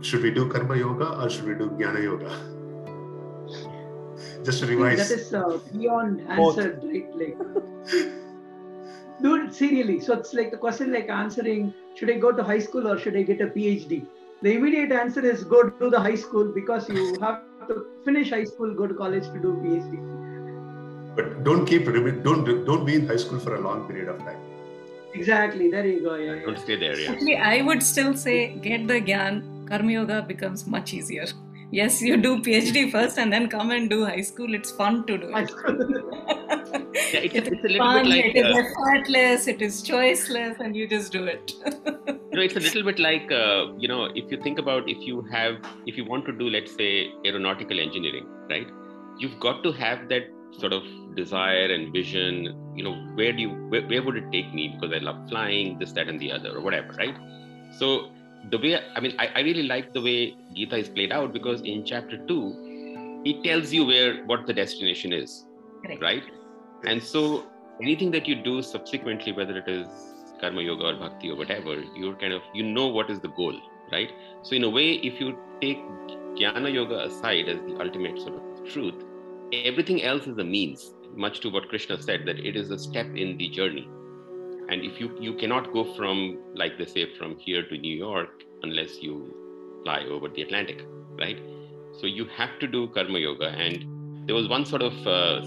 should we do karma yoga or should we do jnana yoga? [laughs] Just to I revise. That is uh, beyond Both. answered, right? Like, [laughs] do it serially. So it's like the question, like answering, should I go to high school or should I get a PhD? The immediate answer is go to the high school because you have to finish high school, go to college to do PhD. But don't keep remi- don't don't be in high school for a long period of time. Exactly. There you go. Yeah. yeah. Don't stay there, yeah. Actually, I would still say get the gyan. Karma yoga becomes much easier. Yes, you do PhD first and then come and do high school. It's fun to do it. [laughs] Yeah, it's, it's a little fun, bit like it is uh, effortless, it is choiceless, and you just do it. [laughs] you know it's a little bit like uh, you know if you think about if you have if you want to do let's say aeronautical engineering right you've got to have that sort of desire and vision you know where do you where, where would it take me? Because i love flying this that and the other or whatever right? So the way i mean i, I really like the way gita is played out because in chapter 2 it tells you where what the destination is Correct. right? And so anything that you do subsequently whether it is karma yoga or bhakti or whatever you're kind of you know what is the goal right? So in a way if you take jnana yoga aside as the ultimate sort of truth everything else is a means much to what krishna said that it is a step in the journey and if you you cannot go from like they say from here to new york unless you fly over the atlantic right so you have to do karma yoga and there was one sort of uh,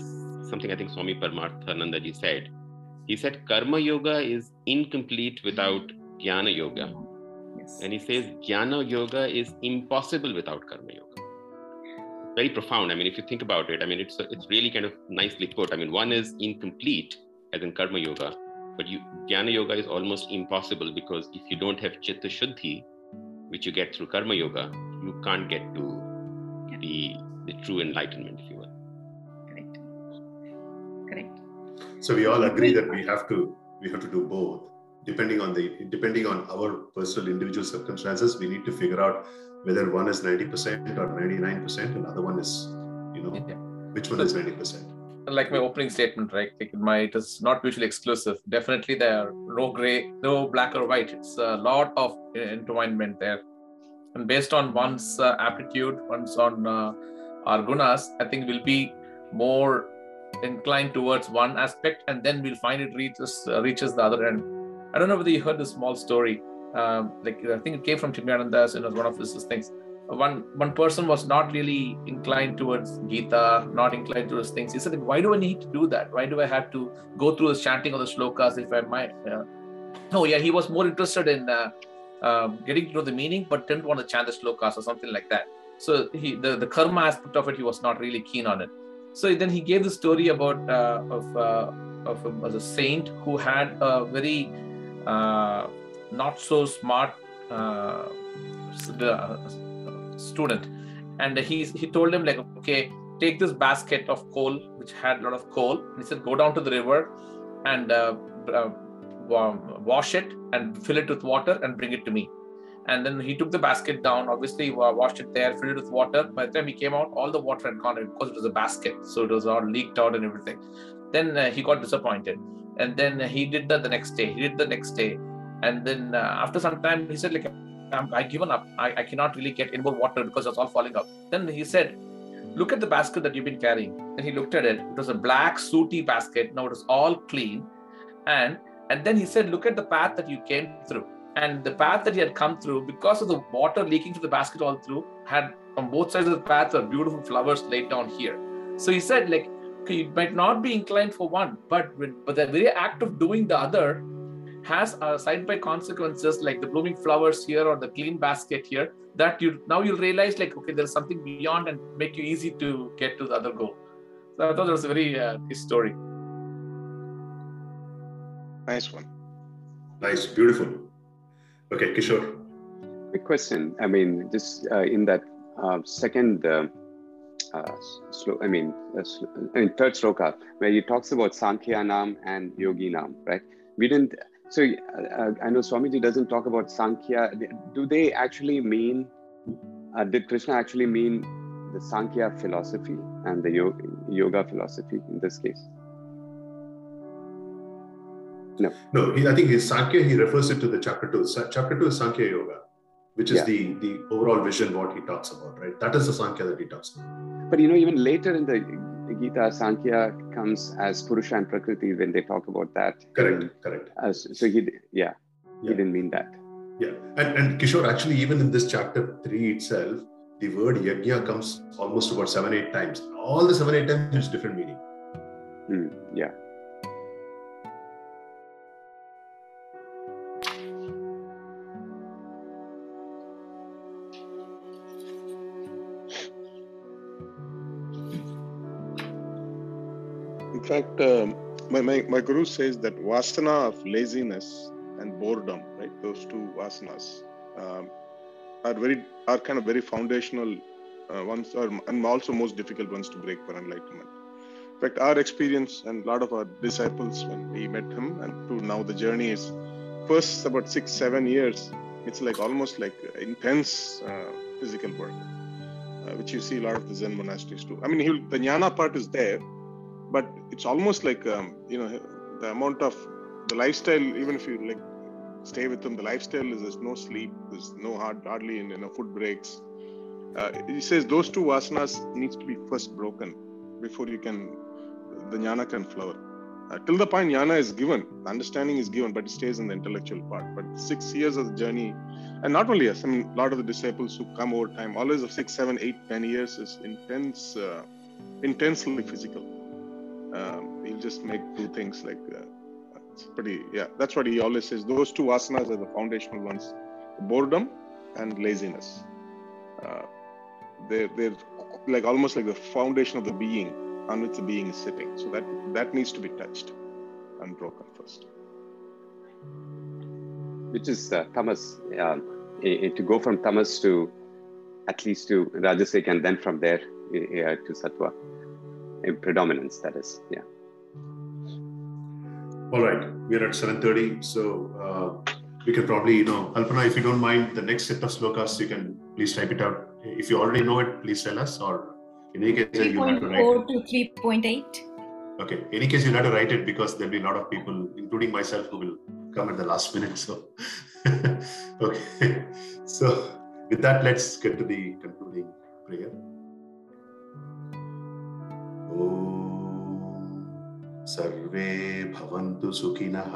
something i think swami paramarthananda ji said he said karma yoga is incomplete without jnana yoga. Yes. And he says jnana yoga is impossible without karma yoga. Very profound. I mean, if you think about it, I mean, it's it's really kind of nicely put. I mean, one is incomplete as in karma yoga, but you jnana yoga is almost impossible because if you don't have chitta shuddhi, which you get through karma yoga, you can't get to the the true enlightenment, if you will. Correct. Correct. So we all agree that we have to we have to do both. Depending on the depending on our personal individual circumstances, we need to figure out whether one is 90% or 99% and other one is, you know, which one is 90%. like my opening statement, right? Like my, it is not mutually exclusive. Definitely, there are no gray, no black or white. It's a lot of intertwinement there, and based on one's uh, aptitude, one's on uh, our gunas, I think we'll be more inclined towards one aspect, and then we'll find it reaches uh, reaches the other end. I don't know whether you heard this small story. Um, like I think it came from Chinmayananda's and was one of his things one one person was not really inclined towards Gita, not inclined towards things. He said, "Why do I need to do that? Why do I have to go through the chanting of the shlokas if I might?" Uh, oh yeah, he was more interested in uh, uh, getting to know the meaning, but didn't want to chant the shlokas or something like that. So he the, the karma aspect of it, he was not really keen on it. So then he gave the story about uh, of uh, of a, a saint who had a very uh, not so smart student. And he he told him like okay take this basket of coal which had a lot of coal. And he said go down to the river and uh, uh, wash it and fill it with water and bring it to me. And then he took the basket down. Obviously washed it there filled it with water. By the time he came out all the water had gone because it was a basket. So it was all leaked out and everything. Then uh, he got disappointed. And then he did that the next day. He did the next day and then uh, after some time he said like I'm, I given up. I, I cannot really get any more water because it's all falling out. Then he said, Look at the basket that you've been carrying. And he looked at it. It was a black, sooty basket. Now it was all clean. And and then he said, Look at the path that you came through. And the path that he had come through, because of the water leaking to the basket all through, had on both sides of the path were beautiful flowers laid down here. So he said, like, you might not be inclined for one, but but the very act of doing the other has a side by consequences like the blooming flowers here or the clean basket here that you now you'll realize like okay there's something beyond and make you easy to get to the other goal. So i thought that was a very uh, nice story. Nice one. Nice beautiful. Okay kishore. Quick question. I mean just uh, in that uh, second uh, uh, slow, I mean, uh, I mean, third sloka, where he talks about Sankhya Nam and Yogi Nam, right? We didn't so uh, I know Swamiji doesn't talk about Sankhya. Do they actually mean, uh, did Krishna actually mean the Sankhya philosophy and the yoga, yoga philosophy in this case? No. No, he, I think his Sankhya, he refers it to the chapter two. Chapter two is Sankhya Yoga, which is yeah. the, the overall vision, what he talks about, right? That is the Sankhya that he talks about. But you know, even later in the Gita, Sankhya comes as Purusha and Prakriti when they talk about that. Correct, correct. As, so he, yeah, yeah, he didn't mean that. Yeah, and, and Kishore, actually, even in this chapter three itself, the word yajna comes almost about seven, eight times. All the seven, eight times is different meaning. Mm, yeah. Fact, um, my, my, my guru says that vasana of laziness and boredom, right? Those two vasanas um, are very are kind of very foundational uh, ones, are, and also most difficult ones to break for enlightenment. In fact, our experience and a lot of our disciples when we met him, and to now the journey is first about six seven years. It's like almost like intense uh, physical work, uh, which you see a lot of the Zen monasteries do. I mean, the jnana part is there, but it's almost like um, you know the amount of the lifestyle even if you like stay with them the lifestyle is there's no sleep there's no hard hardly you know food breaks. Uh, he says those two vasanas needs to be first broken before you can the jnana can flower. Uh, till the point jnana is given understanding is given but it stays in the intellectual part. But six years of the journey and not only us i mean a lot of the disciples who come over time always of six seven eight ten years is intense uh, intensely physical um, he'll just make two things like uh, That's pretty, yeah, that's what he always says. Those two vasanas are the foundational ones boredom and laziness. Uh, they're, they're like almost like the foundation of the being on which the being is sitting. So that that needs to be touched and broken first. Which is uh, tamas, uh, to go from tamas to at least to rajasic and then from there uh, to sattva predominance, that is, yeah. All right, we're at 7.30, so uh, we can probably, you know, Alpana, if you don't mind, the next set of slokas, you can please type it out. If you already know it, please tell us, or in any case, you have to write 3.4 to 3.8. Okay, in any case, you'll have to write it because there'll be a lot of people, including myself, who will come at the last minute. So, [laughs] okay, [laughs] so with that, let's get to the concluding prayer. सर्वे भवन्तु सुखिनः,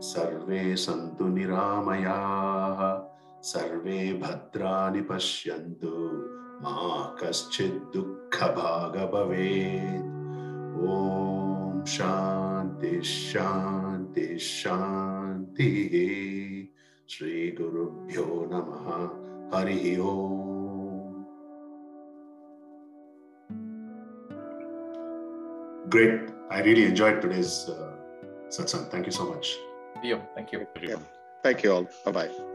सर्वे सन्तु निरामयाः, सर्वे भद्राणि पश्यन्तु, मा कश्चित् दुःखभाग भवेत् ॐ शान्ति शान्ति, शान्तिः। श्रीगुरुभ्यो नमः। हरिः ओम्। Great. I really enjoyed today's uh, satsang. Thank you so much. Yeah, thank you. Thank you all. Bye bye.